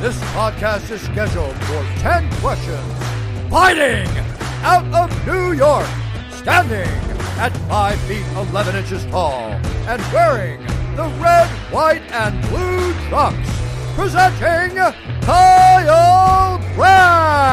This podcast is scheduled for 10 questions. Fighting out of New York, standing at 5 feet 11 inches tall, and wearing the red, white, and blue trunks. Presenting Kyle Brandt.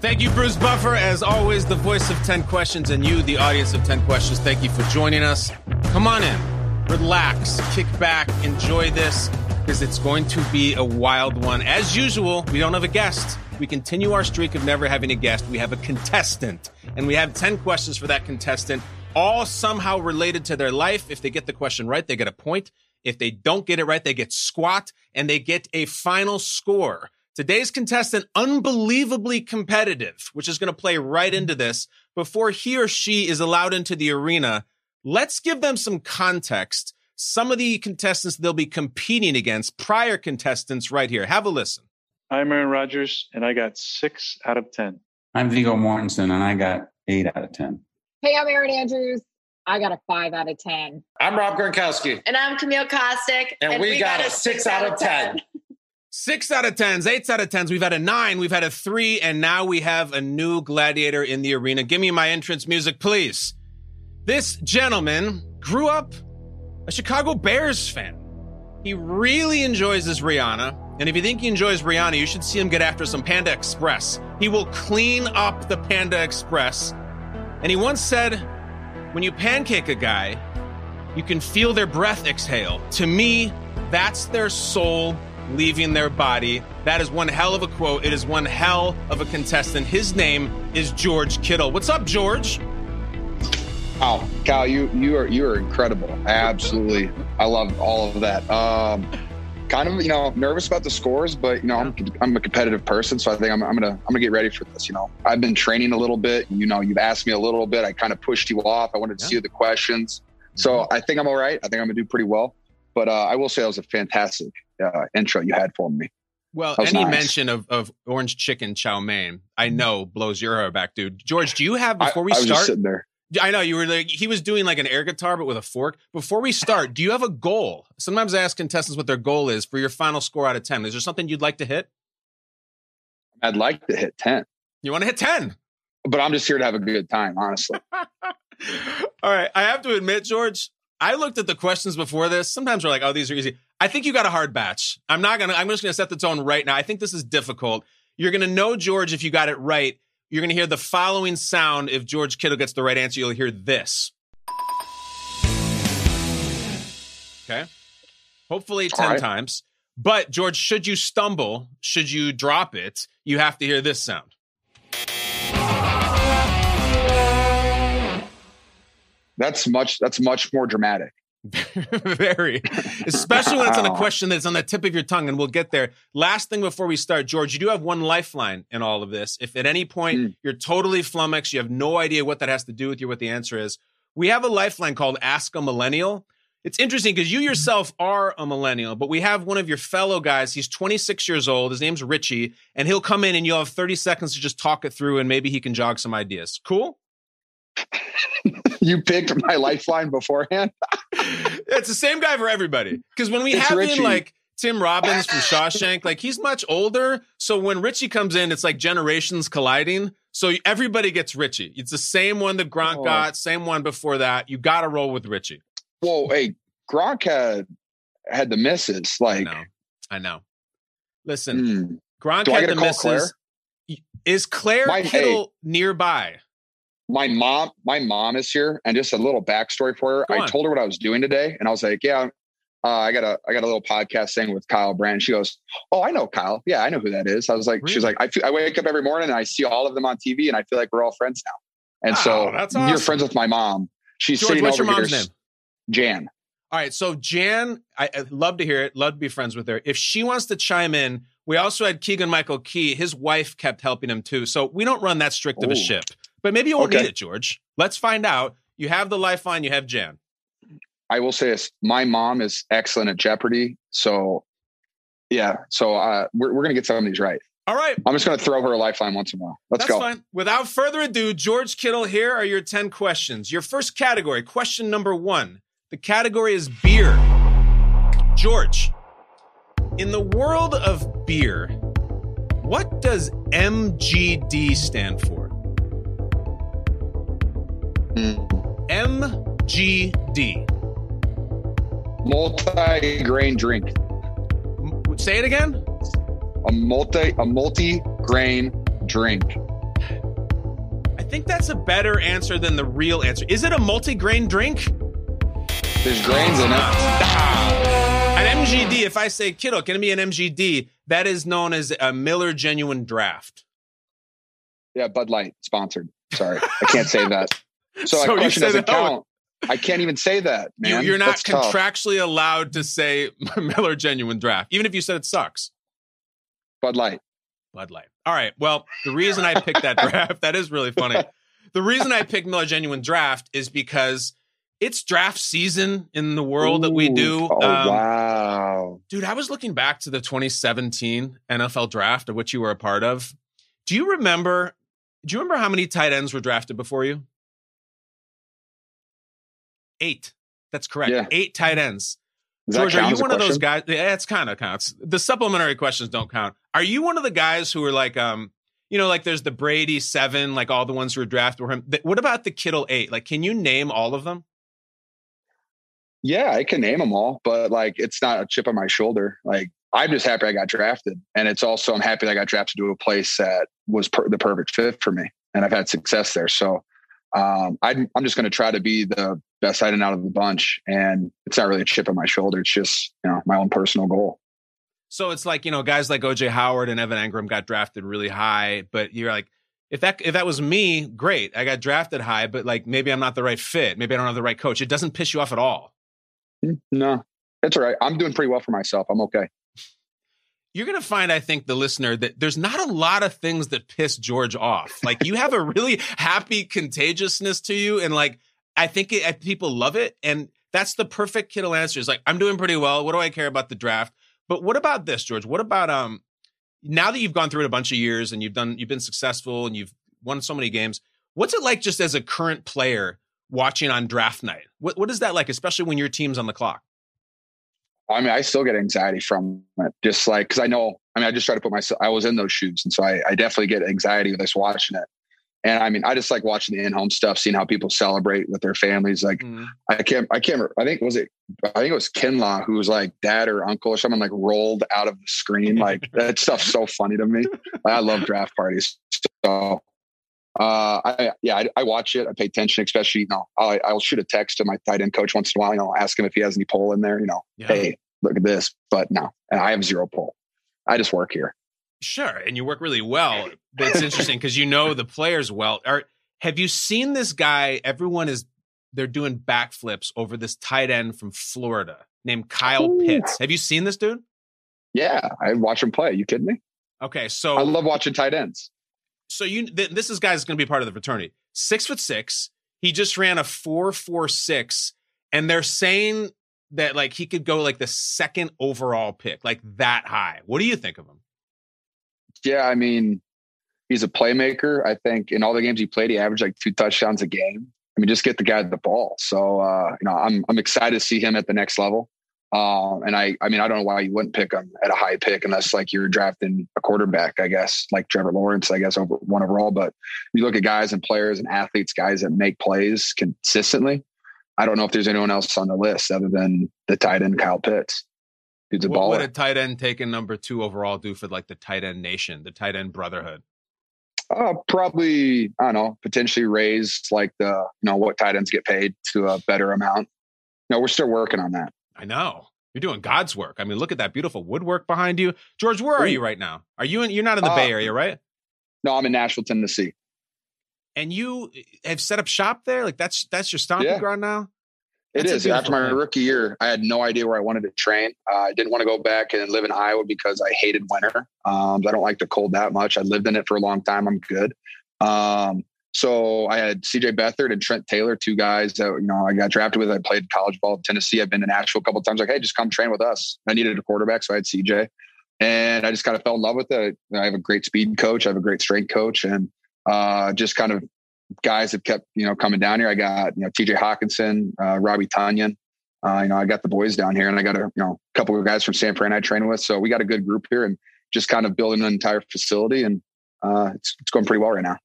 Thank you, Bruce Buffer. As always, the voice of 10 questions, and you, the audience of 10 questions, thank you for joining us. Come on in, relax, kick back, enjoy this, because it's going to be a wild one. As usual, we don't have a guest. We continue our streak of never having a guest. We have a contestant, and we have 10 questions for that contestant, all somehow related to their life. If they get the question right, they get a point. If they don't get it right, they get squat, and they get a final score. Today's contestant, unbelievably competitive, which is going to play right into this. Before he or she is allowed into the arena, let's give them some context. Some of the contestants they'll be competing against, prior contestants, right here. Have a listen. I'm Aaron Rodgers, and I got six out of 10. I'm Viggo Mortensen, and I got eight out of 10. Hey, I'm Erin Andrews. I got a five out of 10. I'm Rob Gronkowski. And I'm Camille Kostek. And, we, got, a six, out of 10. Six out of tens, eights out of tens. We've had a nine, we've had a three, and now we have a new gladiator in the arena. Give me my entrance music, please. This gentleman grew up a Chicago Bears fan. He really enjoys his Rihanna. And if you think he enjoys Rihanna, you should see him get after some Panda Express. He will clean up the Panda Express. And he once said, when you pancake a guy, you can feel their breath exhale. To me, that's their soul leaving their body. That is one hell of a quote. It is one hell of a contestant. His name is George Kittle. What's up, George? Oh, Kyle, you you are you are incredible. Absolutely, I love all of that. Um, kind of, you know, nervous about the scores, but you know, I'm I'm a competitive person, so I think I'm I'm gonna I'm gonna get ready for this. You know, I've been training a little bit. You know, you've asked me a little bit. I kind of pushed you off. I wanted to Yeah. see the questions, so I think I'm all right. I think I'm gonna do pretty well. But uh, I will say that was a fantastic uh, intro you had for me. Well, any nice. mention of, of orange chicken chow mein, I know blows your hair back, dude. George, do you have I, before we I was just start? I know you were like he was doing like an air guitar, but with a fork. Before we start, do you have a goal? Sometimes I ask contestants what their goal is for your final score out of ten. Is there something you'd like to hit? I'd like to hit ten, You want to hit ten? but I'm just here to have a good time, honestly. All right. I have to admit, George, I looked at the questions before this. Sometimes we're like, oh, these are easy. I think you got a hard batch. I'm not gonna, I'm just gonna set the tone right now. I think this is difficult. You're gonna know, George, if you got it right. You're gonna hear the following sound. If George Kittle gets the right answer, you'll hear this. Okay. Hopefully 10 All right. times. But George, should you stumble, should you drop it, you have to hear this sound. That's much. That's much more dramatic. Very, especially when it's on a question that's on the tip of your tongue, and we'll get there. Last thing before we start, George, you do have one lifeline in all of this. If at any point Mm. you're totally flummoxed, you have no idea what that has to do with you, what the answer is, we have a lifeline called Ask a Millennial. it's interesting because you yourself are a millennial, but we have one of your fellow guys. He's 26 years old. His name's Richie, and he'll come in and you'll have 30 seconds to just talk it through, and maybe he can jog some ideas. Cool. you picked my lifeline beforehand. it's the same guy for everybody. Because when we It's have Richie. in like Tim Robbins from Shawshank, like he's much older. So when Richie comes in, it's like generations colliding. So everybody gets Richie. It's the same one that Gronk Oh. got, same one before that. You got to roll with Richie. Whoa, hey, Gronk had had the misses. I Like, know. I know. Listen, hmm. Gronk had the call misses. Is Claire My- Kittle nearby? My mom, my mom is here, and just a little backstory for her. Go I on. told her what I was doing today, and I was like, "Yeah, uh, I got a, I got a little podcast thing with Kyle Brandt." She goes, "Oh, I know Kyle. Yeah, I know who that is." I was like, "She's like, I, feel, I wake up every morning and I see all of them on TV, and I feel like we're all friends now." And Wow, so that's you're friends with my mom. She's George, sitting what's over your mom's here. name? Jan. All right, so Jan, I, I'd love to hear it. Love to be friends with her. If she wants to chime in, we also had Keegan Michael Key. His wife kept helping him too. So we don't run that strict of a ship. But maybe you won't Okay. need it, George. Let's find out. You have the lifeline. You have Jan. I will say this: my mom is excellent at Jeopardy. So, yeah. So uh, we're we're gonna get some of these right. All right, I'm just gonna throw her a lifeline once in a while. Let's that's go. fine. Without further ado, George Kittle, here are your 10 questions. Your first category, question number one. The category is beer. George, in the world of beer, what does MGD stand for? MGD. Multi-grain drink. M- Say it again. A multi a multi-grain drink. I think that's a better answer than the real answer. Is it a multi-grain drink? There's grains in it. An MGD, if I say, kiddo, can it be an MGD? That is known as a Miller Genuine Draft. Yeah, Bud Light sponsored. Sorry, I can't say that. So, So you question doesn't count. I can't even say that, You, man. you're not That's tough. contractually allowed to say Miller Genuine Draft, even if you said it sucks. Bud Light. Bud Light. All right. Well, the reason I picked that draft, that is really funny. The reason I picked Miller Genuine Draft is because it's draft season in the world that we do. Oh Um, wow. Dude, I was looking back to the 2017 NFL draft of which you were a part of. Do you remember? Do you remember how many tight ends were drafted before you? Eight. That's correct. Yeah. Eight tight ends. George, are you one of those guys? Yeah, it's kind of counts. The supplementary questions don't count. Are you one of the guys who are like, um, you know, like there's the Brady seven, like all the ones who were drafted were him. What about the Kittle eight? Like, can you name all of them? Yeah, I can name them all, but like it's not a chip on my shoulder. Like I'm just happy I got drafted, and it's also I'm happy that I got drafted to a place that was per- the perfect fit for me, and I've had success there. So um, I'm I'm just going to try to be the best and out of the bunch, and it's not really a chip on my shoulder. It's just you know my own personal goal. So it's like you know, guys like OJ Howard and Evan Engram got drafted really high, but you're like, if that if that was me, great, I got drafted high, but like maybe I'm not the right fit, maybe I don't have the right coach. It doesn't piss you off at all. No, it's all right. I'm doing pretty well for myself. I'm okay. You're going to find, I think, the listener that there's not a lot of things that piss George off. Like you have a really happy contagiousness to you, and like I think it, people love it, and that's the perfect Kittle answer. Is like I'm doing pretty well. What do I care about the draft? But what about this, George? What about um? Now that you've gone through it a bunch of years and you've done, you've been successful and you've won so many games. What's it like just as a current player watching on draft night? What what is that like, especially when your team's on the clock? I mean, I still get anxiety from it, just like because I know. I mean, I just try to put myself. I was in those shoes, and so I, I definitely get anxiety with us watching it. And I mean, I just like watching the in-home stuff, seeing how people celebrate with their families. Like, Mm. I can't, I can't. I think was it. I think it was Kinlaw who was like dad or uncle or someone like rolled out of the screen. Like that stuff's so funny to me. I love draft parties. So, uh, I yeah, I, I watch it. I pay attention, especially you know, I'll, I'll shoot a text to my tight end coach once in a while. You know, ask him if he has any pull in there. You know, Yeah. hey, look at this. But no, and I have zero pull. I just work here. Sure, and you work really well. But it's interesting because you know the players well. Are have you seen this guy? Everyone is they're doing backflips over this tight end from Florida named Kyle Ooh. Pitts. Have you seen this dude? Yeah, I watch him play. you kidding me? Okay, so I love watching tight ends. So you th- this is guy's going to be part of the fraternity. Six foot six. He just ran a four four six, and they're saying that like he could go like the second overall pick, like that high. What do you think of him? Yeah, I mean, he's a playmaker. I think in all the games he played, he averaged like two touchdowns a game. I mean, just get the guy the ball. So uh, you know, I'm I'm excited to see him at the next level. Um, and I, I mean, I don't know why you wouldn't pick him at a high pick unless like you're drafting a quarterback, I guess, like Trevor Lawrence, I guess, over one overall. But you look at guys and players and athletes, guys that make plays consistently. I don't know if there's anyone else on the list other than the tight end Kyle Pitts. Dude's a what baller. would a tight end taking number two overall do for like the tight end nation, the tight end brotherhood? Uh, probably, I don't know, potentially raise like the, you know, what tight ends get paid to a better amount. No, we're still working on that. I know. You're doing God's work. I mean, look at that beautiful woodwork behind you. George, where are Ooh. you right now? Are you in you're not in the Uh, Bay Area, right? No, I'm in Nashville, Tennessee. And you have set up shop there? Like that's that's your stomping Yeah. ground now? It That's a is. After my thing. rookie year, I had no idea where I wanted to train. Uh, I didn't want to go back and live in Iowa because I hated winter. Um, I don't like the cold that much. I lived in it for a long time. I'm good. Um, so I had CJ Beathard and Trent Taylor, two guys that you know I got drafted with. I played college ball in Tennessee. I've been to Nashville a couple times. Like, hey, just come train with us. I needed a quarterback, so I had CJ, and I just kind of fell in love with it. I have a great speed coach. I have a great strength coach, and uh, just kind of guys have kept you know coming down here. I got you know TJ Hockenson, uh, Robbie Tonyan. Uh, you know, I got the boys down here, and I got a you know couple of guys from San Fran I train with. So we got a good group here, and just kind of building an entire facility, and uh, it's it's going pretty well right now.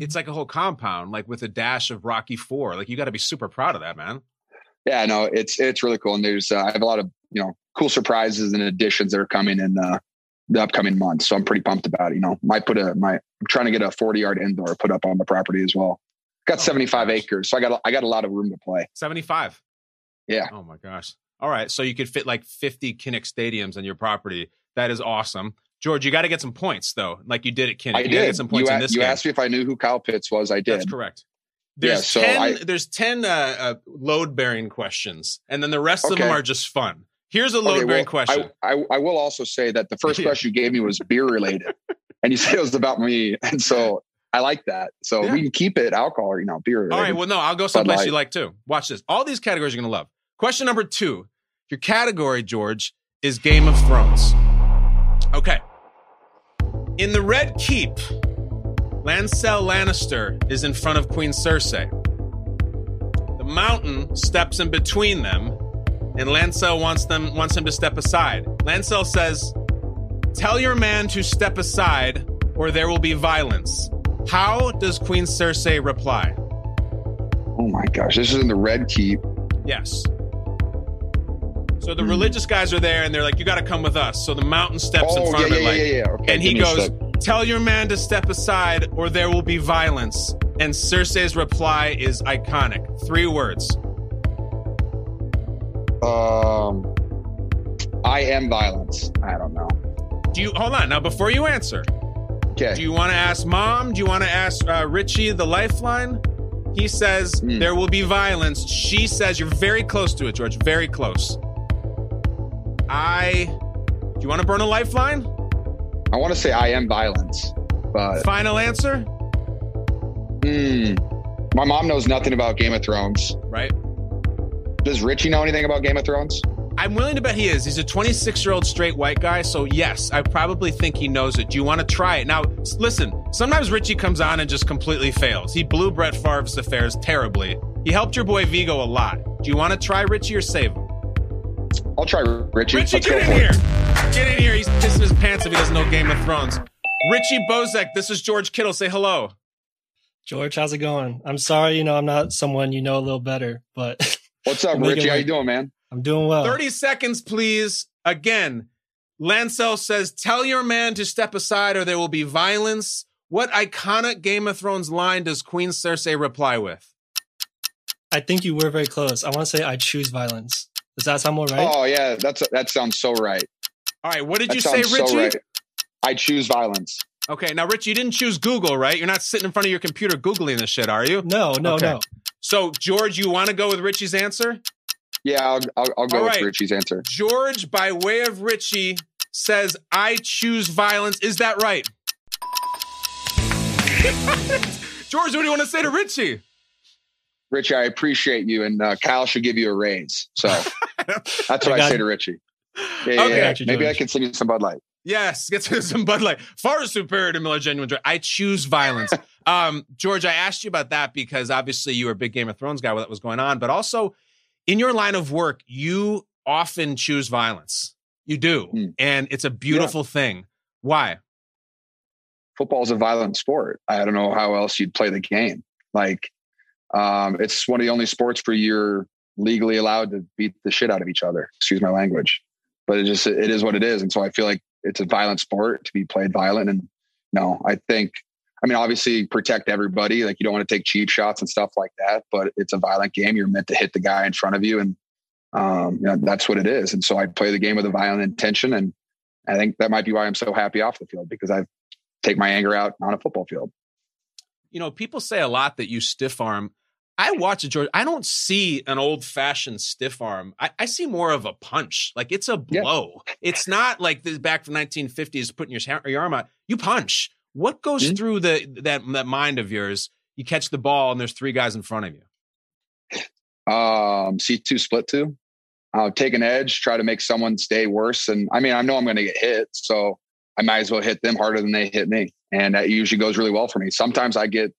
It's like a whole compound, like with a dash of Rocky Four. Like you got to be super proud of that, man. Yeah, no, it's it's really cool, and there's uh, I have a lot of you know cool surprises and additions that are coming in uh, the upcoming months. So I'm pretty pumped about it. You know, might put a my I'm trying to get a 40 yard indoor put up on the property as well. Got Oh, 75 acres, so I got I got a lot of room to play. 75. Yeah. Oh my gosh. All right. So you could fit like 50 Kinnick stadiums on your property. That is awesome. George, you got to get some points though, like you did at Kinnick. I you to get did. some points you in this you game. asked me if I knew who Kyle Pitts was. I did. That's correct. There's Yeah, so 10 I- there's 10 uh, uh, load bearing questions and then the rest of them are just fun. Here's a Okay, load bearing well, question. I, I, I will also say that the first Yeah. question you gave me was beer related, and you said it was about me, and so I like that. So Yeah. we can keep it alcohol or you know beer related. All right. Well, no, I'll go someplace Light. you like too. Watch this. All these categories you're going to love. Question number two. Your category, George, is Game of Thrones. Okay. In the Red Keep, Lancel Lannister is in front of Queen Cersei. The mountain steps in between them, and Lancel wants them wants him to step aside. Lancel says, "Tell your man to step aside, or there will be violence." How does Queen Cersei reply? oh my gosh, this is in the red keep. Yes. So the religious guys are there, and they're like, "You got to come with us." So the mountain steps in oh front yeah, of it, yeah, like, yeah, yeah. Okay, and he give me a goes. "Tell your man to step aside, or there will be violence." And Cersei's reply is iconic. Three words. Um, I am violence. I don't know. Do you hold on now? Before you answer, Okay. do you want to ask Mom? Do you want to ask uh, Richie the Lifeline? He says Hmm. there will be violence. She says you're very close to it, George. Very close. I. Do you want to burn a lifeline? I want to say I am violence, but Final answer. hmm, my mom knows nothing about Game of Thrones. Right. Does Richie know anything about Game of Thrones? I'm willing to bet he is. He's a 26 year old straight white guy. So, yes, I probably think he knows it. Do you want to try it? Now, listen, sometimes Richie comes on and just completely fails. He blew Brett Favre's affairs terribly. He helped your boy Viggo a lot. Do you want to try Richie or save him? I'll try Richie. Richie, Let's get in here. it. Get in here. He's pissing his pants if he doesn't know Game of Thrones. Richie Bozek, this is George Kittle. Say hello. George, how's it going? I'm sorry, you know, I'm not someone you know a little better, but What's up, Richie? How you doing, man? I'm doing well. 30 seconds, please. Again, Lancel says, Tell your man to step aside or there will be violence. What iconic Game of Thrones line does Queen Cersei reply with? I think you were very close. I want to say I choose violence. Does that sound more right? Oh yeah, that's that sounds so right. All right, what did That you say, sounds Richie? so right. I choose violence. Okay, now, Richie, you didn't choose Google, right? You're not sitting in front of your computer Googling this shit, are you? No, no, Okay. no. So, George, you want to go with Richie's answer? Yeah, I'll I'll, I'll go All with right. Richie's answer. George, by way of Richie, says, I choose violence. Is that right? George, what do you want to say to Richie? Richie, I appreciate you, and uh, Kyle should give you a raise. So That's what I I, say you. to Richie. Yeah, yeah, Okay. yeah. Maybe I can send you some Bud Light. Yes, get to some Bud Light. Far superior to Miller Genuine Draft. I choose violence. um, George, I asked you about that because obviously you were a big Game of Thrones guy while that was going on, but also in your line of work, you often choose violence. You do. Mm. And it's a beautiful thing. Why? Football is a violent sport. I don't know how else you'd play the game. Like, um, it's one of the only sports where you're legally allowed to beat the shit out of each other. Excuse my language, but it just it is what it is. And so I feel like it's a violent sport to be played violent. And no, I think, I mean, obviously protect everybody. Like you don't want to take cheap shots and stuff like that. But it's a violent game. You're meant to hit the guy in front of you, and um, you know, that's what it is. And so I play the game with a violent intention, and I think that might be why I'm so happy off the field because I take my anger out on a football field. You know, people say a lot that you stiff arm. I watch it, George. I don't see an old fashioned stiff arm. I, I see more of a punch. Like it's a Yeah. blow. It's not like this back from 1950s putting your, your arm out. You punch. What goes Mhm. through the that that mind of yours? You catch the ball and there's three guys in front of you. Um, C2 split two. I'll take an edge, try to make someone stay worse. And I mean, I know I'm going to get hit, so I might as well hit them harder than they hit me. And that usually goes really well for me. Sometimes I get,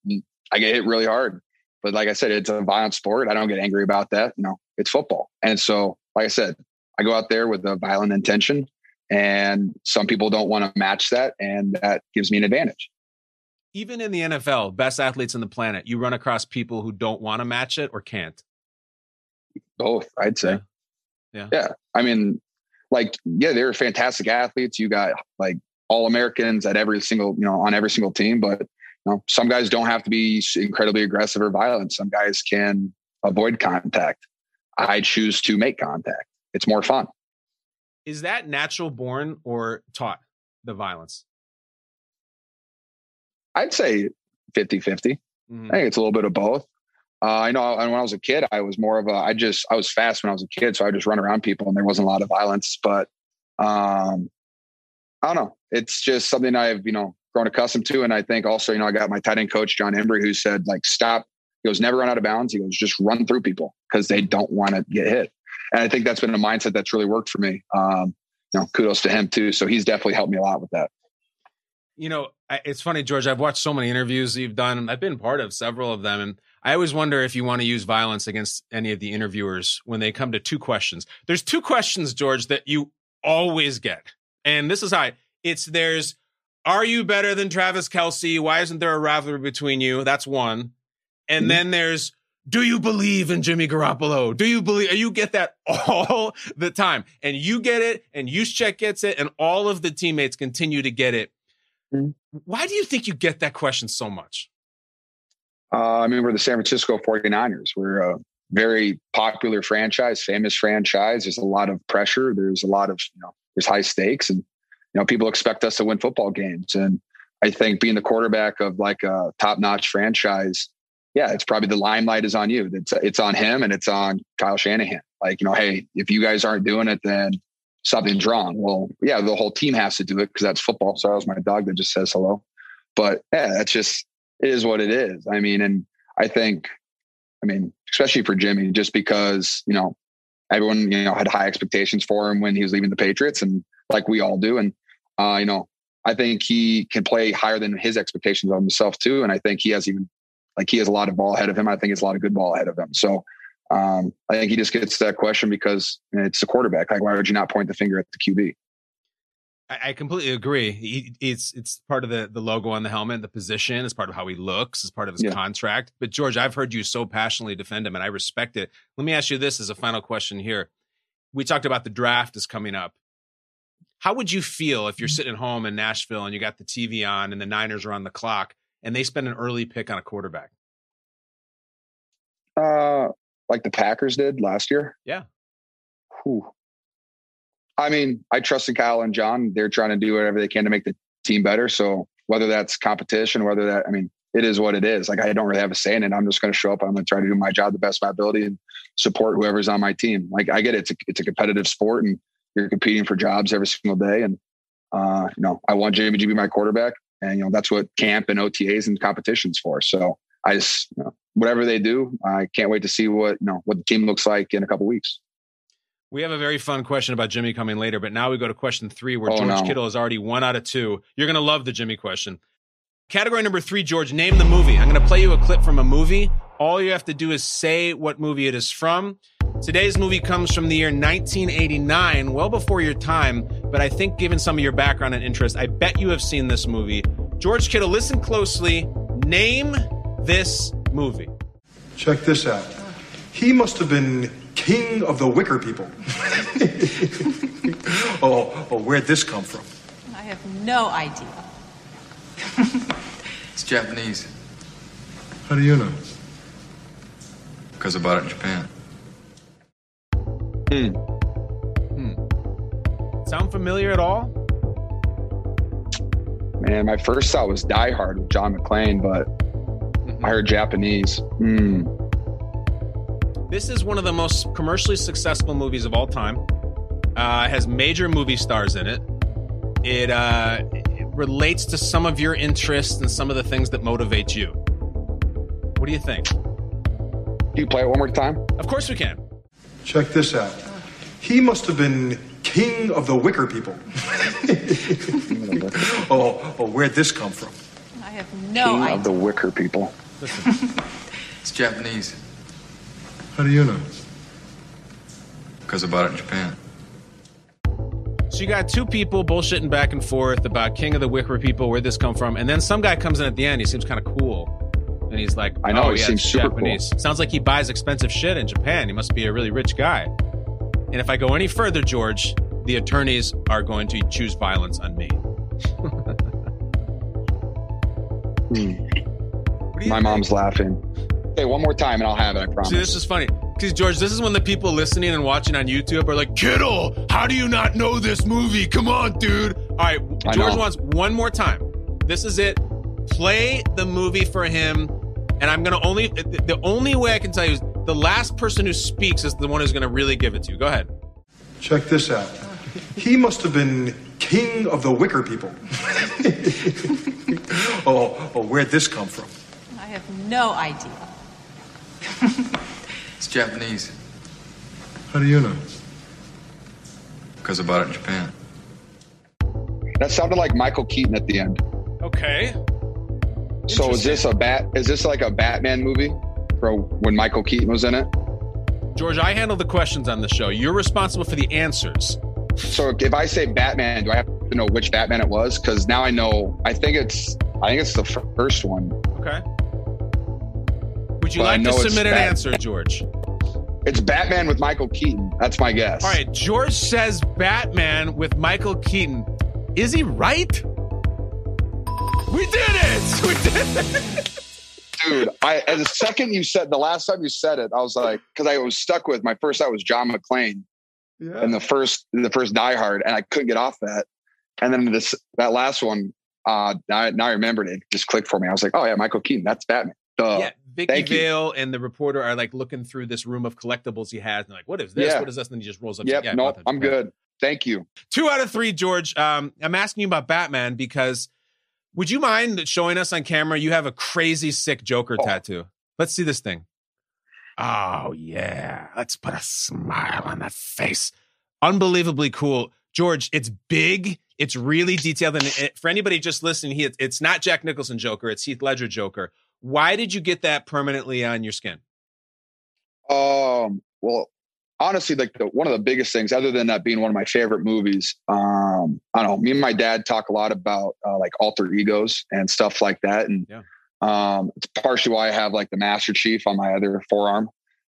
I get hit really hard, but like I said, it's a violent sport. I don't get angry about that. You know, it's football. And so, like I said, I go out there with a violent intention and some people don't want to match that. And that gives me an advantage. Even in the NFL, best athletes on the planet, you run across people who don't want to match it or can't. Both, I'd say. Yeah. Yeah. I mean, like, yeah, they're fantastic athletes. You got like all Americans at every single, you know, on every single team. But you know, some guys don't have to be incredibly aggressive or violent. Some guys can avoid contact. I choose to make contact. It's more fun. Is that natural born or taught the violence? I'd say 50 50. Mhm. I think it's a little bit of both. Uh, I know and when I was a kid, I was more of a, I just, I was fast when I was a kid. So I just run around people and there wasn't a lot of violence. But um, I don't know. It's just something I've, you know, grown accustomed to. And I think also, you know, I got my tight end coach, Jon Embree, who said, like, stop. He goes, never run out of bounds. He goes, just run through people because they don't want to get hit. And I think that's been a mindset that's really worked for me. Um, you know, kudos to him too. So he's definitely helped me a lot with that. You know, it's funny, George. I've watched so many interviews you've done. I've been part of several of them, and I always wonder if you want to use violence against any of the interviewers when they come to two questions. There's two questions, George, that you always get, and this is how I, it's. There's, are you better than Travis Kelce? Why isn't there a rivalry between you? That's one, and Mhm. then there's. Do you believe in Jimmy Garoppolo? Do you believe you get that all the time? And you get it, and Juszczyk gets it, and all of the teammates continue to get it. Why do you think you get that question so much? Uh, I mean, we're the San Francisco 49ers. We're a very popular franchise, famous franchise. There's a lot of pressure. There's a lot of, you know, there's high stakes and, you know, people expect us to win football games. And I think being the quarterback of like a top notch franchise, yeah, it's probably the limelight is on you. It's, it's on him and it's on Kyle Shanahan. Like, you know, hey, if you guys aren't doing it, then something's wrong. Well, yeah, the whole team has to do it because that's football. Sorry, that was my dog that just says hello. But yeah, that's just, it is what it is. I mean, and I think, I mean, especially for Jimmy, just because, you know, everyone, you know, had high expectations for him when he was leaving the Patriots and like we all do. And, uh, you know, I think he can play higher than his expectations of himself too. And I think he has even, like, he has a lot of ball ahead of him. I think has a lot of good ball ahead of him. So, um, I think he just gets that question because it's the quarterback. Like, why would you not point the finger at the QB? I, I completely agree. He, it's it's part of the the logo on the helmet, the position. It's part of how he looks. It's part of his Yeah. contract. But George, I've heard you so passionately defend him, and I respect it. Let me ask you this as a final question here. We talked about the draft is coming up. How would you feel if you're sitting at home in Nashville and you got the TV on and the Niners are on the clock and they spend an early pick on a quarterback? Uh, like the Packers did last year. Yeah. Whew. I mean, I trust in Kyle and John. They're trying to do whatever they can to make the team better. So whether that's competition, whether that, I mean, it is what it is. Like I don't really have a say in it. I'm just going to show up. I'm going to try to do my job the best of my ability and support whoever's on my team. Like I get it. It's a, it's a competitive sport and you're competing for jobs every single day. And, uh, you know, I want Jamie to be my quarterback and, you know, that's what camp and OTAs and competitions for. So I just, you know, whatever they do, I can't wait to see what, you know, what the team looks like in a couple weeks. We have a very fun question about Jimmy coming later, but now we go to question three, where Oh, George no. Kittle is already one out of two. You're going to love the Jimmy question. Category number three, George, name the movie. I'm going to play you a clip from a movie. All you have to do is say what movie it is from. Today's movie comes from the year 1989, well before your time, but I think given some of your background and interest, I bet you have seen this movie. George Kittle, listen closely. Name this movie. Check this out. He must have been king of the wicker people. oh, oh, where'd this come from? I have no idea. It's Japanese How do you know? because I bought it in Japan. Sound familiar at all? Man, my first thought was Die Hard with John McClane, but I heard Japanese. Hmm. This is one of the most commercially successful movies of all time. Uh, has major movie stars in it. It, uh, it relates to some of your interests and some of the things that motivate you. What do you think? Do you play it one more time? Of course we can. Check this out. He must have been king of the wicker people. oh, oh, where'd this come from? I have no king idea. of the wicker people. It's Japanese How do you know? because I bought it in Japan. So you got two people bullshitting back and forth about King of the Wicker people, where'd this come from? And then some guy comes in at the end. He seems kind of cool. And he's like, I know, oh, he yeah, seems super Japanese. Sounds like he buys expensive shit in Japan. He must be a really rich guy. And if I go any further, George, the attorneys are going to choose violence on me. What do you My think? mom's laughing. Hey, one more time and I'll have it, I promise. See, this is funny. Because, George, this is when the people listening and watching on YouTube are like, Kittle, how do you not know this movie? Come on, dude. All right, George wants one more time. This is it. Play the movie for him. And I'm going to only, the only way I can tell you is the last person who speaks is the one who's going to really give it to you. Go ahead. Check this out. He must have been king of the wicker people. oh, oh, where'd this come from? I have no idea. It's Japanese How do you know? because I bought it in Japan. That sounded like Michael Keaton at the end. Okay. So is this a bat? Is this like a Batman movie? From when Michael Keaton was in it? George, I handle the questions on the show. You're responsible for the answers. So if I say Batman, do I have to know which Batman it was? Because now I know. I think it's. I think it's the first one. Okay. Would you I like to submit an Bat- answer, George? It's Batman with Michael Keaton. That's my guess. All right, George says Batman with Michael Keaton. Is he right? We did it! We did it! dude. I as the second you said the last time you said it, I was like, because I was stuck with my first thought was John McClane Yeah. and the first the first Die Hard, and I couldn't get off that. And then this that last one, uh, now, now I remembered it. Just clicked for me. I was like, oh yeah, Michael Keaton. That's Batman. Duh. yeah, Vicky thank you. Vale and the reporter are like looking through this room of collectibles he has, and like, "What is this? Yeah. What is this?" And then he just rolls up. Yep. yeah, no, bought I'm good. Thank you. Two out of three, George. Um, I'm asking you about Batman because would you mind showing us on camera? You have a crazy sick Joker Oh. tattoo. Let's see this thing. Oh yeah, let's put a smile on that face. Unbelievably cool, George. It's big. It's really detailed, and it, for anybody just listening, he, it's not Jack Nicholson Joker. It's Heath Ledger Joker. Why did you get that permanently on your skin? Um, well, honestly, like the, one of the biggest things, other than that being one of my favorite movies, um, I don't know. Me and my dad talk a lot about uh, like alter egos and stuff like that, and Yeah. um, it's partially why I have like the Master Chief on my other forearm.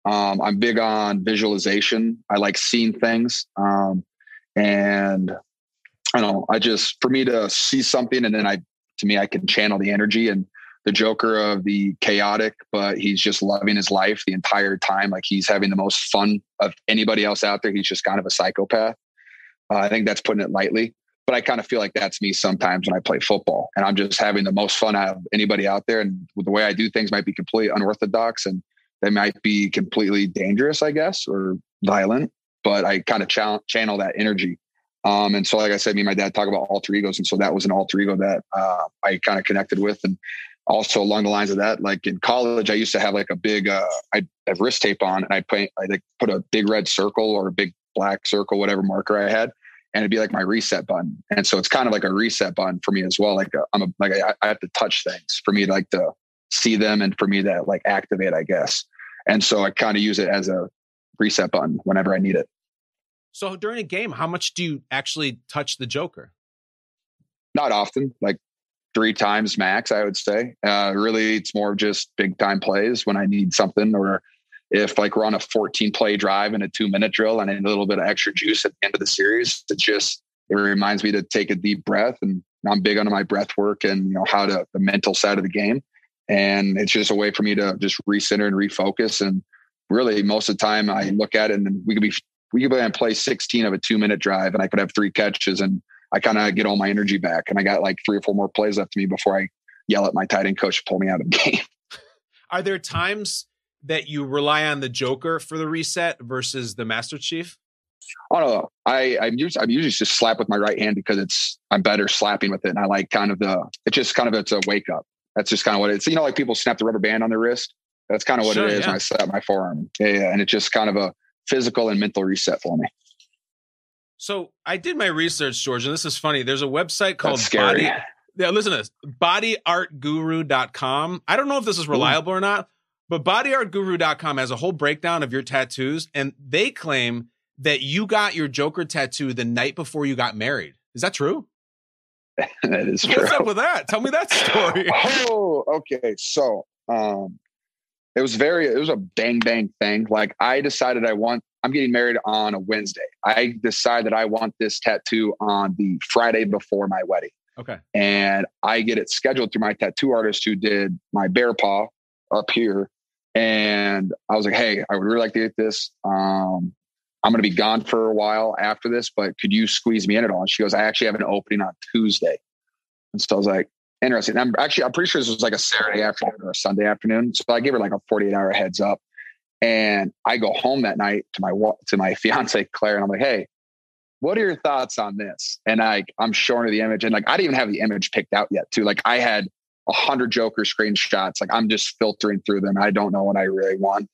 Um, I'm big on visualization. I like seeing things, um, and I don't know. I just for me to see something, and then I, to me, I can channel the energy and the Joker of the chaotic, but he's just loving his life the entire time. Like he's having the most fun of anybody else out there. He's just kind of a psychopath. Uh, I think that's putting it lightly, but I kind of feel like that's me sometimes when I play football and I'm just having the most fun out of anybody out there. And the way I do things might be completely unorthodox and they might be completely dangerous, I guess, or violent, but I kind of channel, channel that energy. Um, and so, like I said, me and my dad talk about alter egos. And so that was an alter ego that uh, I kind of connected with. And also along the lines of that, like in college, I used to have like a big, uh, I'd have wrist tape on and I'd paint, I'd like put a big red circle or a big black circle, whatever marker I had, and it'd be like my reset button. And so it's kind of like a reset button for me as well. Like i am a like I, I have to touch things for me to like to see them and for me to like activate, I guess. And so I kind of use it as a reset button whenever I need it. So during a game, how much do you actually touch the Joker? Not often, like three times max, I would say. Uh, really, it's more just big time plays when I need something, or if like we're on a 14 play drive and a two minute drill and a little bit of extra juice at the end of the series. It just it reminds me to take a deep breath, and I'm big on my breath work and you know how to the mental side of the game. And it's just a way for me to just recenter and refocus. And really, most of the time, I look at it and we could be we could play 16 of a two minute drive, and I could have three catches, and I kind of get all my energy back. And I got like three or four more plays left to me before I yell at my tight end coach to pull me out of the game. Are there times that you rely on the Joker for the reset versus the Master Chief? I don't know. I I'm usually I'm usually just slap with my right hand because it's I'm better slapping with it, and I like kind of the it's just kind of it's a wake up. That's just kind of what it's. You know, like people snap the rubber band on their wrist. That's kind of what sure, it is yeah. I slap my forearm. Yeah, yeah, and it's just kind of a physical and mental reset for me. So I did my research, George, and this is funny. There's a website called Body. Yeah, listen to this. Bodyartguru.com. I don't know if this is reliable Ooh. or not, but bodyartguru.com has a whole breakdown of your tattoos, and they claim that you got your Joker tattoo the night before you got married. Is that true? that is true. What's up with that? Tell me that story. oh, okay. So, um, it was very, it was a bang bang thing. Like I decided I want, I'm getting married on a Wednesday. I decide that I want this tattoo on the Friday before my wedding. Okay. And I get it scheduled through my tattoo artist who did my bear paw up here. And I was like, hey, I would really like to get this. Um, I'm going to be gone for a while after this, but could you squeeze me in at all? And she goes, I actually have an opening on Tuesday. And so I was like, interesting. I'm actually, I'm pretty sure this was like a Saturday afternoon or a Sunday afternoon. So I gave her like a 48 hour heads up. And I go home that night to my, to my fiance, Claire, and I'm like, Hey, what are your thoughts on this? And I, I'm showing her the image and like, I didn't even have the image picked out yet too. Like I had a hundred Joker screenshots. Like I'm just filtering through them. I don't know what I really want.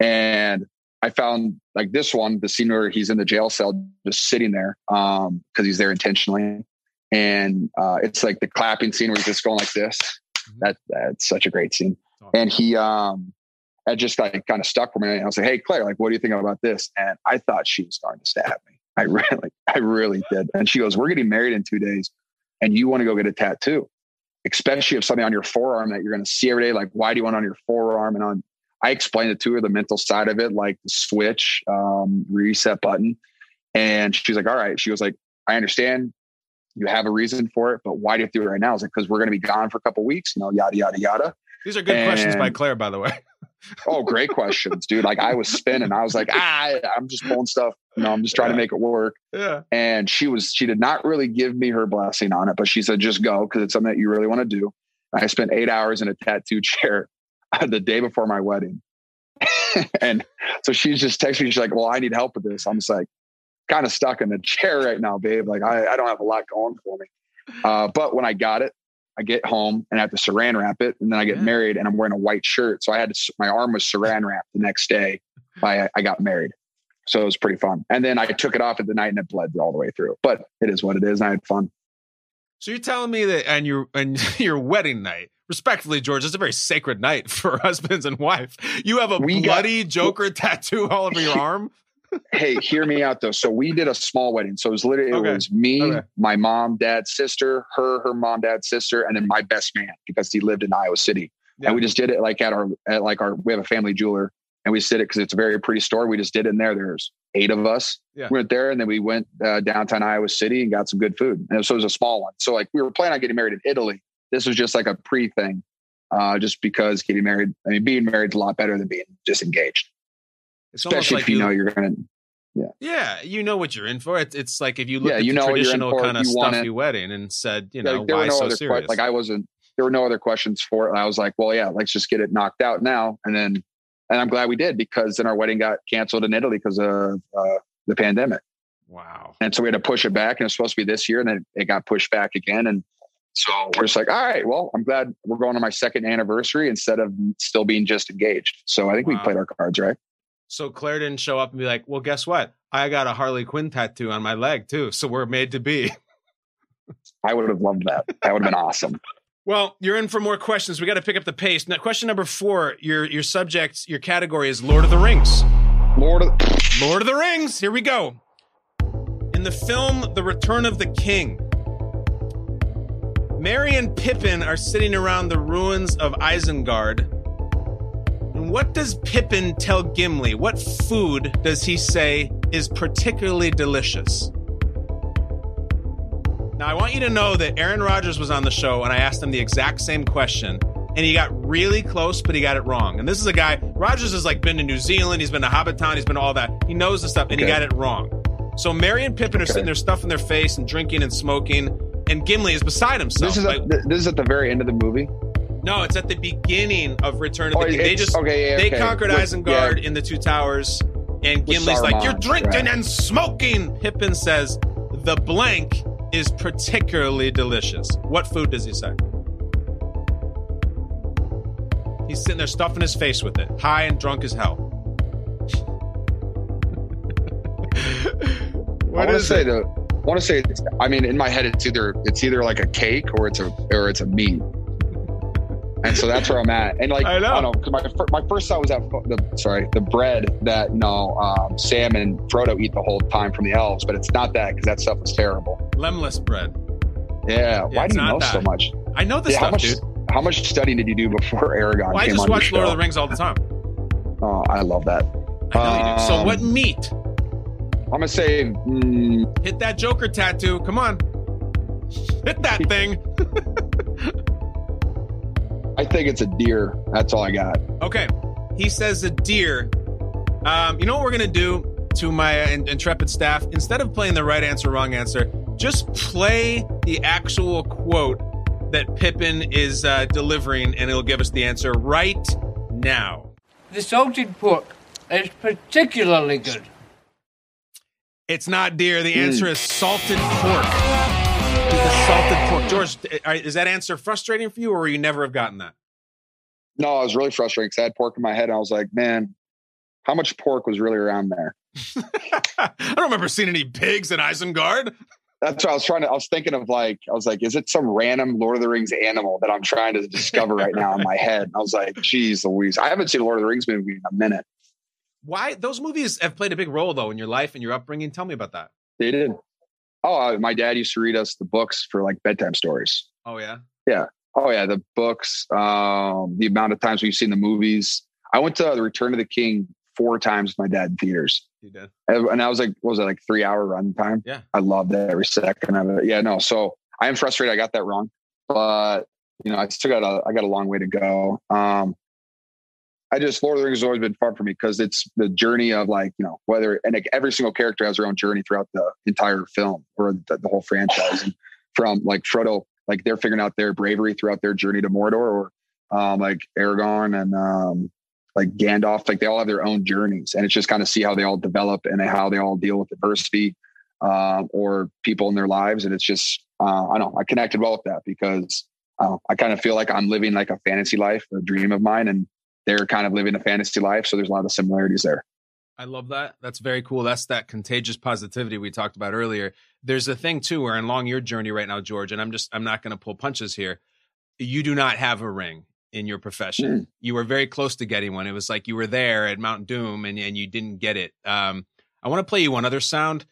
And I found like this one, the scene where he's in the jail cell, just sitting there because um, he's there intentionally, and uh, it's like the clapping scene where he's just going like this. Mm-hmm. That that's such a great scene. And he, um, I just like kind of stuck for me. I was like, "Hey, Claire, like, what do you think about this?" And I thought she was starting to stab me. I really, I really did. And she goes, "We're getting married in two days, and you want to go get a tattoo." especially if something on your forearm that you're going to see every day. Like, why do you want on your forearm and on I explained it to her, the mental side of it, like the switch, um, reset button. And she's like, all right. She was like, I understand you have a reason for it, but why do you have to do it right now? I was like, because we're going to be gone for a couple weeks, you know, yada, yada, yada. These are good and, questions by Claire, by the way. Oh, great questions, dude. Like I was spinning. I was like, ah, I'm just pulling stuff. You know, I'm just trying yeah. to make it work. Yeah. And she was, she did not really give me her blessing on it, but she said, just go because it's something that you really want to do. I spent eight hours in a tattoo chair the day before my wedding. and so she's just texting me. She's like, well, I need help with this. I'm just like, kind of stuck in the chair right now, babe. Like I, I don't have a lot going for me. Uh, but when I got it, I get home and I have to saran wrap it. And then I get yeah. married and I'm wearing a white shirt. So I had to, my arm was saran wrapped the next day. I, I got married. So it was pretty fun. And then I took it off at the night and it bled all the way through. But it is what it is. And I had fun. So you're telling me that and your and your wedding night, respectfully, George, it's a very sacred night for husbands and wife. You have a we bloody got, Joker tattoo all over your arm. Hey, hear me out though. So we did a small wedding. So it was literally okay. it was me, okay. my mom, dad, sister, her, her mom, dad, sister, and then my best man because he lived in Iowa City. Yeah. And we just did it like at our at like our we have a family jeweler and we did it because it's a very pretty store. We just did it in there. There's eight of us. Yeah. We went there and then we went uh, downtown Iowa City and got some good food. And so it was a small one. So like we were planning on getting married in Italy. This was just like a pre thing, uh, just because getting married. I mean, being married is a lot better than being disengaged, it's especially like if you, you, know you're to. Yeah. Yeah, you know what you're in for. It's, it's like if you look yeah, at you the traditional kind of stuffy wedding and said, you know, why no so serious? Que- like I wasn't. There were no other questions for it. And I was like, well, yeah, let's just get it knocked out now, and then and I'm glad we did because then our wedding got canceled in Italy because of uh, the pandemic. Wow. And so we had to push it back, and it was supposed to be this year, and then it got pushed back again. And so we're just like, all right, well, I'm glad we're going on my second anniversary instead of still being just engaged. So I think wow. we played our cards right. So Claire didn't show up and be like, well, guess what? I got a Harley Quinn tattoo on my leg too, so we're made to be. I would have loved that. That would have been awesome. Well, you're in for more questions. We got to pick up the pace. Now, question number four. Your your subject, your category is Lord of the Rings. Lord of Lord of the Rings. Here we go. In the film The Return of the King, Merry and Pippin are sitting around the ruins of Isengard. What does Pippin tell Gimli? What food does he say is particularly delicious? Now, I want you to know that Aaron Rodgers was on the show and I asked him the exact same question. And he got really close, but he got it wrong. And this is a guy, Rodgers has like been to New Zealand, he's been to Hobbiton, he's been to all that. He knows the stuff, and he got it wrong. So Merry and Pippin are sitting there stuffing their face and drinking and smoking, and Gimli is beside himself. This is Like, th- this is at the very end of the movie. No, it's at the beginning of Return of Oh, the King. They just okay, yeah, they okay. conquered With- Isengard yeah. in the Two Towers, and Gimli's like, "You're drinking right. and smoking." Pippin says, "The blank is particularly delicious." What food does he say? He's sitting there stuffing his face with it, high and drunk as hell. I What want to is say it? the. I want to say. I mean, in my head, it's either it's either like a cake or it's a or it's a meat. And so that's where I'm at. And like I know. don't know because my my first thought was that the sorry the bread that you know um, Sam and Frodo eat the whole time from the elves, but it's not that because that stuff was terrible. Lembas bread. Yeah, why do you know that. so much? I know this Yeah, how stuff, much dude. how much studying did you do before Aragon Well, I just watch Lord of the Rings all the time. Oh, I love that. I do. So Um, what meat? I'm gonna say mm, Hit that Joker tattoo. Come on. Hit that thing. I think it's a deer. That's all I got. Okay. He says a deer. Um, you know what we're going to do to my uh, in- intrepid staff? Instead of playing the right answer, wrong answer, just play the actual quote that Pippin is uh, delivering, and it'll give us the answer right now. The salted pork is particularly good. It's not deer. The answer is salted pork. Salted pork. George, uh, is that answer frustrating for you, or you never have gotten that? No, I was really frustrated because I had pork in my head. And I was like, man, how much pork was really around there? I don't remember seeing any pigs in Isengard. That's what I was trying to. I was thinking of like, I was like, is it some random Lord of the Rings animal that I'm trying to discover right now in my head? And I was like, geez, Louise, I haven't seen a Lord of the Rings movie in a minute. Why those movies have played a big role though in your life and your upbringing? Tell me about that. They did. Oh, uh, my dad used to read us the books for like bedtime stories. Oh yeah. Yeah. Oh yeah, the books. Um, the amount of times we've seen the movies. I went to the Return of the King four times with my dad in theaters. You did. And I was like, what was it like three hour run time? Yeah. I loved every second of it. Yeah, no. So I am frustrated. I got that wrong, but you know, I still got a, I got a long way to go. Um, I just Lord of the Rings has always been fun for me because it's the journey of like you know whether and like every single character has their own journey throughout the entire film or the, the whole franchise. And from like Frodo, like they're figuring out their bravery throughout their journey to Mordor, or um, like Aragorn and um, like Gandalf, like they all have their own journeys, and it's just kind of see how they all develop and how they all deal with adversity um, or people in their lives, and it's just uh, I don't know I connected well with that because uh, I kind of feel like I'm living like a fantasy life, a dream of mine, and they're kind of living a fantasy life, so there's a lot of similarities there. I love that. That's very cool. That's that contagious positivity we talked about earlier. There's a thing too where along your journey right now, George, and I'm just I'm not going to pull punches here. You do not have a ring in your profession. Mm. You were very close to getting one. It was like you were there at Mount Doom and, and you didn't get it. Um, I want to play you one other sound.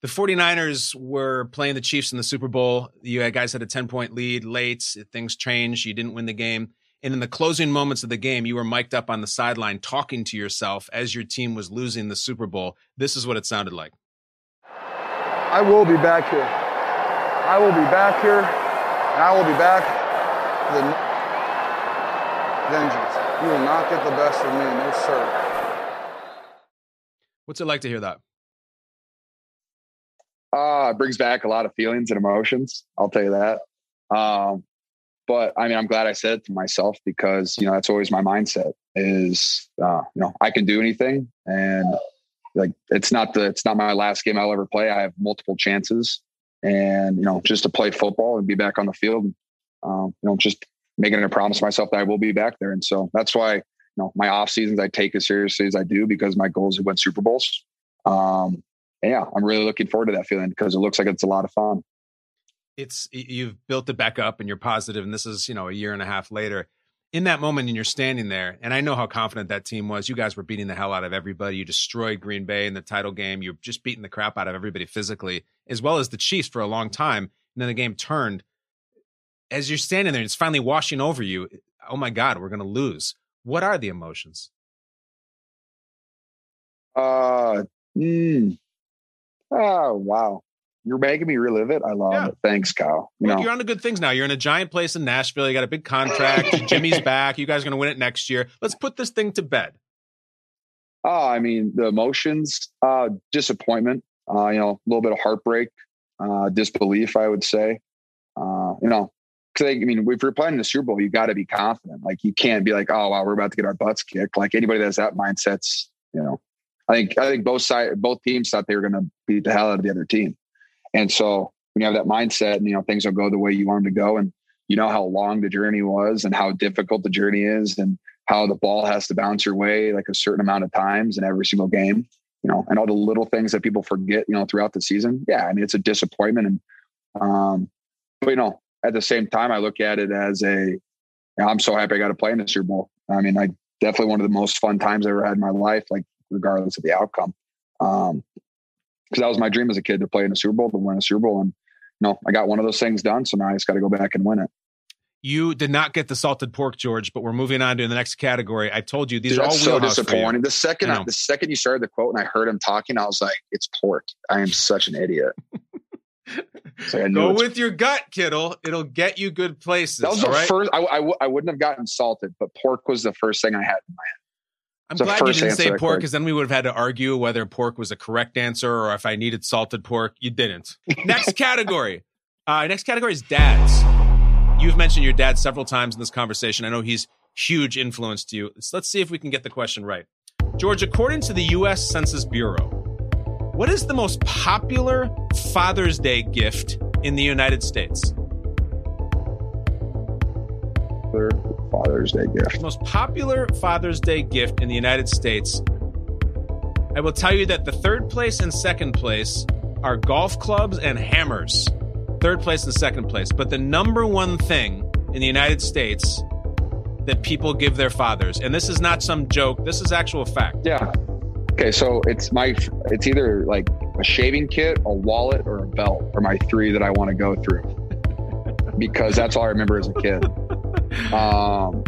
The 49ers were playing the Chiefs in the Super Bowl. You guys had a 10 point lead late. Things changed. You didn't win the game. And in the closing moments of the game, you were mic'd up on the sideline talking to yourself as your team was losing the Super Bowl. This is what it sounded like. I will be back here. I will be back here, and I will be back with a vengeance. You will not get the best of me, no sir. What's it like to hear that? Uh, it brings back a lot of feelings and emotions. I'll tell you that. Um, but I mean, I'm glad I said it to myself because you know that's always my mindset is uh, you know I can do anything, and like it's not the it's not my last game I'll ever play. I have multiple chances, and you know just to play football and be back on the field, um, you know just making a promise to myself that I will be back there, and so that's why you know my off seasons I take as seriously as I do because my goal is to win Super Bowls. Um, yeah, I'm really looking forward to that feeling because it looks like it's a lot of fun. It's you've built it back up and you're positive, and this is you know a year and a half later. In that moment, and you're standing there, and I know how confident that team was. You guys were beating the hell out of everybody. You destroyed Green Bay in the title game. You're just beating the crap out of everybody physically, as well as the Chiefs for a long time. And then the game turned. As you're standing there, it's finally washing over you. Oh my God, we're going to lose. What are the emotions? Uh, mm, oh wow, you're making me relive it. I love Yeah. it. Thanks, Kyle. You know. You're on to good things now. You're in a giant place in Nashville. You got a big contract. Jimmy's back. You guys are going to win it next year. Let's put this thing to bed. Oh, I mean, the emotions, uh, disappointment, uh, you know, a little bit of heartbreak, uh, disbelief, I would say. Uh, you know, because I mean, if you're playing in the Super Bowl, you got to be confident. Like, you can't be like, oh, wow, we're about to get our butts kicked. Like, anybody that has that mindset's, you know, I think, I think both sides, both teams thought they were going to beat the hell out of the other team. And so when you have that mindset and, you know, things will go the way you want them to go, and you know how long the journey was and how difficult the journey is and how the ball has to bounce your way like a certain amount of times in every single game, you know, and all the little things that people forget, you know, throughout the season. Yeah. I mean, it's a disappointment. And, um, but, you know, at the same time, I look at it as a, you know, I'm so happy I got to play in the Super Bowl. I mean, I definitely one of the most fun times I ever had in my life, like regardless of the outcome. Um, because that was my dream as a kid to play in a Super Bowl, to win a Super Bowl. And, you know, I got one of those things done. So now I just got to go back and win it. You did not get the salted pork, George, but we're moving on to the next category. I told you these Dude, are all so wheelhouse for you. disappointing. The second, I the second you started the quote and I heard him talking, I was like, "It's pork." I am such an idiot. So Go with your gut, Kittle. It'll get you good places. that was the right? first. I wouldn't have gotten salted, but pork was the first thing I had in my head. I'm glad you didn't say pork because then we would have had to argue whether pork was a correct answer or if I needed salted pork. You didn't. Next category. Uh, next category is dads. You've mentioned your dad several times in this conversation. I know he's huge influence to you. So let's see if we can get the question right. George, according to the U.S. Census Bureau, what is the most popular Father's Day gift in the United States? Father's Day gift. Most popular Father's Day gift in the United States. I will tell you that the third place and second place are golf clubs and hammers. Third place and second place. But the number one thing in the United States that people give their fathers, and this is not some joke, this is actual fact. Yeah. Okay, so it's my. It's either like a shaving kit, a wallet, or a belt are my three that I want to go through because that's all I remember as a kid. Um,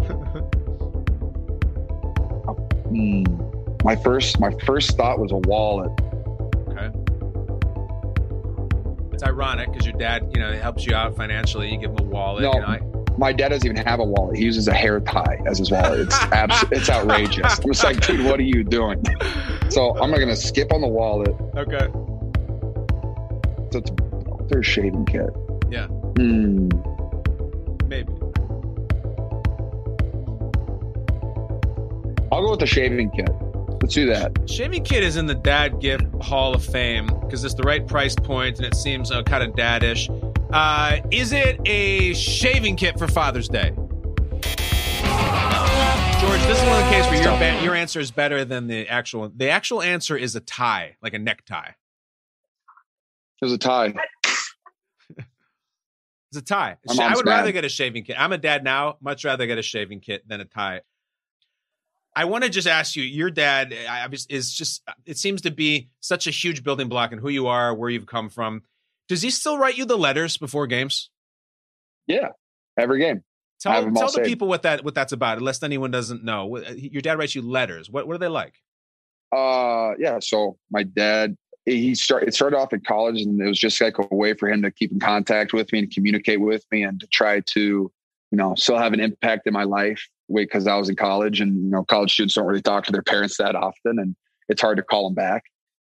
hmm, my first, my first thought was a wallet. Okay. It's ironic because your dad, you know, helps you out financially. You give him a wallet. No, you know, I- my dad doesn't even have a wallet. He uses a hair tie as his wallet. It's abs- it's outrageous. I'm just like, dude, what are you doing? So I'm gonna skip on the wallet. okay. So it's their shaving kit. Yeah. Hmm. I'll go with the shaving kit. Let's do that. Shaving Kit is in the Dad Gift Hall of Fame because it's the right price point and it seems uh, kind of daddish. Uh, is it a shaving kit for Father's Day? George, this is one of the cases where your, ba- your answer is better than the actual. The actual answer is a tie, like a necktie. There's a tie. It's a tie. I would rather get a shaving kit. I'm a dad now. Much rather get a shaving kit than a tie. I want to just ask you, your dad eh, was- is just, uh, it seems to be such a huge building block in who you are, where you've come from. Does he still write you the letters before games? Yeah, every game. Tell, have 'em all tell the saved. people what that what that's about, unless anyone doesn't know. Uh, your dad writes you letters. What what are they like? Uh, yeah. So my dad, he started. It started off in college, and it was just like a way for him to keep in contact with me and communicate with me, and to try to, you know, still have an impact in my life. Wait, because I was in college, and you know, college students don't really talk to their parents that often, and it's hard to call them back.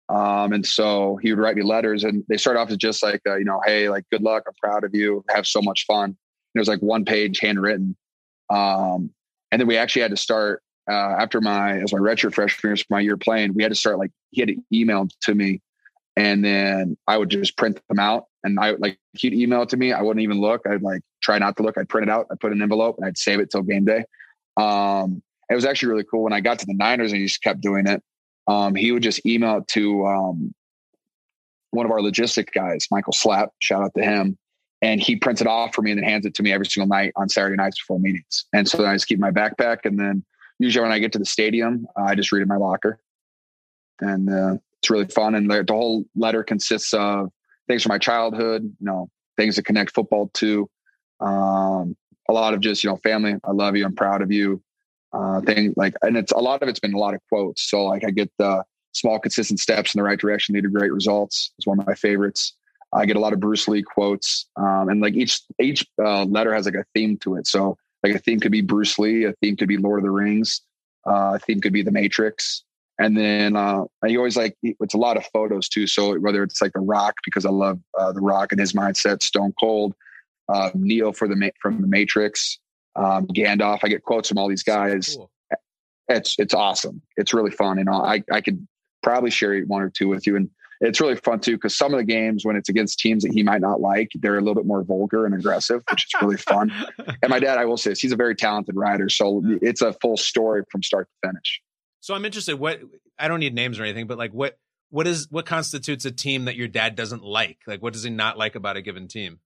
Um, and so he would write me letters, and they start off as just like, uh, you know, hey, like, good luck, I'm proud of you, have so much fun. And it was like one page handwritten. Um, and then we actually had to start uh, after my as my redshirt freshman year, my year playing. We had to start like he had to email to me, and then I would just print them out. And I like he'd email it to me. I wouldn't even look. I'd like try not to look. I'd print it out. I'd put it in an envelope, and I'd save it till game day. Um, it was actually really cool when I got to the Niners, and he just kept doing it. Um, he would just email to um, one of our logistic guys, Michael Slap, shout out to him. And he prints it off for me and then hands it to me every single night on Saturday nights before meetings. And so I just keep my backpack. And then usually when I get to the stadium, uh, I just read in my locker. And uh, it's really fun. And the whole letter consists of things from my childhood, you know, things that connect football to um, a lot of just, you know, family. I love you. I'm proud of you. Uh, thing like, and it's a lot of it's been a lot of quotes. So like I get the small, consistent steps in the right direction lead to great results. It's one of my favorites. I get a lot of Bruce Lee quotes, um, and like each each uh, letter has like a theme to it. So like a theme could be Bruce Lee, a theme could be Lord of the Rings, uh, a theme could be The Matrix, and then uh, I always like it's a lot of photos too. So whether it's like The Rock because I love uh, The Rock and his mindset, Stone Cold, uh, Neo for the from The Matrix, um, Gandalf. I get quotes from all these guys. Cool. It's it's awesome. It's really fun, and I I could probably share one or two with you. And it's really fun too because some of the games when it's against teams that he might not like, they're a little bit more vulgar and aggressive, which is really fun. and my dad, I will say this, he's a very talented writer, so it's a full story from start to finish. So I'm interested. What I don't need names or anything, but like what what is what constitutes a team that your dad doesn't like? Like what does he not like about a given team?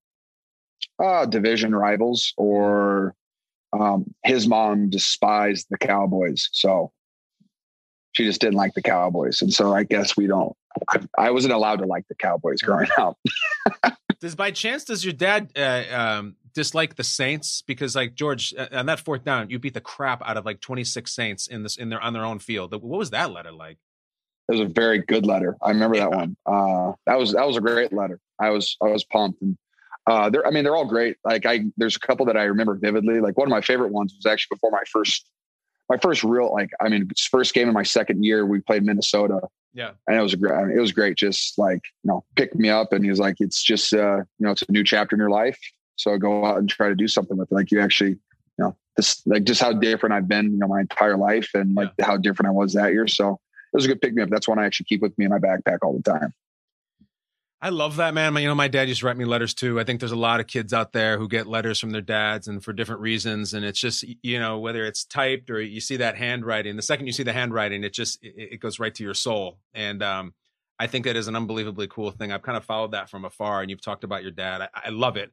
Uh division rivals or um, his mom despised the Cowboys, so she just didn't like the Cowboys, and so I guess we don't. I, I wasn't allowed to like the Cowboys growing up. does by chance does your dad uh, um, dislike the Saints because like George uh, on that fourth down you beat the crap out of like 26 Saints in this in their on their own field. What was that letter like? It was a very good letter. I remember yeah. that one. Uh, that was that was a great letter. I was I was pumped and uh, they're I mean they're all great. Like I there's a couple that I remember vividly. Like one of my favorite ones was actually before my first my first real like I mean first game in my second year we played Minnesota. Yeah, and it was a great. I mean, it was great. Just like you know, pick me up, and he was like, "It's just uh, you know, it's a new chapter in your life. So go out and try to do something with it. Like you actually, you know, this like just how different I've been, you know, my entire life, and like yeah. how different I was that year. So it was a good pick me up. That's one I actually keep with me in my backpack all the time. I love that, man. You know, my dad used to write me letters too. I think there's a lot of kids out there who get letters from their dads and for different reasons. And it's just, you know, whether it's typed or you see that handwriting, the second you see the handwriting, it just, it, it goes right to your soul. And, um, I think that is an unbelievably cool thing. I've kind of followed that from afar and you've talked about your dad. I, I love it.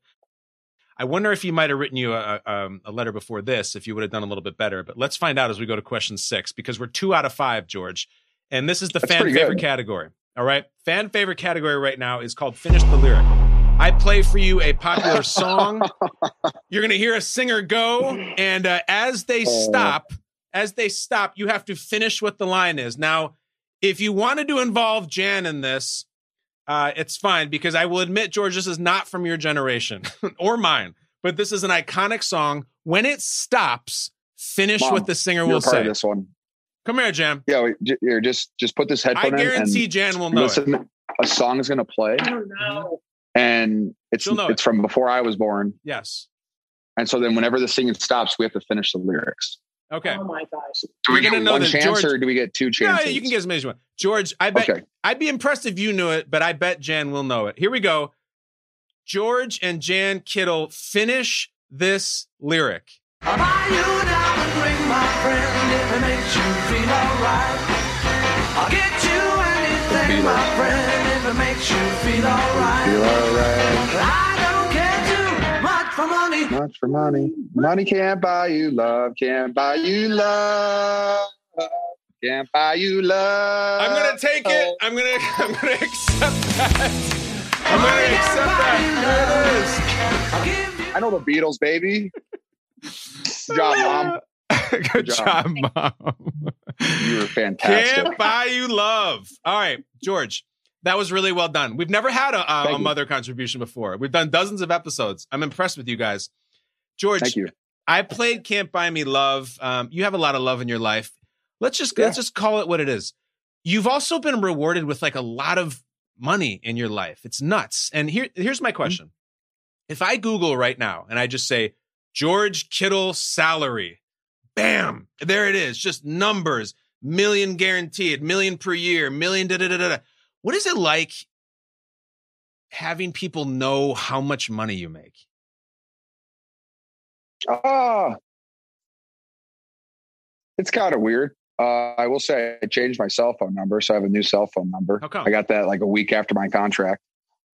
I wonder if he might have written you a, a, um, a letter before this, if you would have done a little bit better, but let's find out as we go to question six, because we're two out of five, George. And this is the That's fan favorite category. All right. Fan favorite category right now is called Finish the Lyric. I play for you a popular song. You're going to hear a singer go. And uh, as they oh. stop, as they stop, you have to finish what the line is. Now, if you wanted to involve Jan in this, uh, it's fine because I will admit, George, this is not from your generation or mine, but this is an iconic song. When it stops, finish Mom, what the singer will say. this one. Come here, Jan. Yeah, wait, j- here, just just put this headphone in. I guarantee in Jan will know listen, it. A song is going to play. Oh no! And it's it's it. from before I was born. Yes. And so then, whenever the singing stops, we have to finish the lyrics. Okay. Oh my gosh! Do we get one chance, George, or do we get two chances? No, you can get as many as you want. George, I bet okay. I'd be impressed if you knew it, but I bet Jan will know it. Here we go. George and Jan Kittle finish this lyric. I'll buy you a diamond ring, my friend, if it makes you feel alright. I'll get you anything, my friend, if it makes you feel alright. Feel alright. I don't care too much for money. Much for money. Money can't buy you love, can't buy you love. Can't buy you love. I'm gonna take it. Oh. I'm gonna I'm gonna accept that. I'm gonna accept that. There it is. I know the Beatles, baby. Good job, mom. Good, Good job. job, mom. You were fantastic. Can't buy you love. All right, George. That was really well done. We've never had a, a, a mother contribution before. We've done dozens of episodes. I'm impressed with you guys. George, Thank you. I played Can't Buy Me Love. Um, you have a lot of love in your life. Let's just yeah. let's just call it what it is. You've also been rewarded with like a lot of money in your life. It's nuts. And here here's my question. Mm-hmm. If I Google right now and I just say George Kittle salary. Bam. There it is. Just numbers. Million guaranteed, million per year, million da da da da. What is it like having people know how much money you make? Ah, uh, it's kind of weird. Uh, I will say I changed my cell phone number, so I have a new cell phone number. How come? I got that like a week after my contract.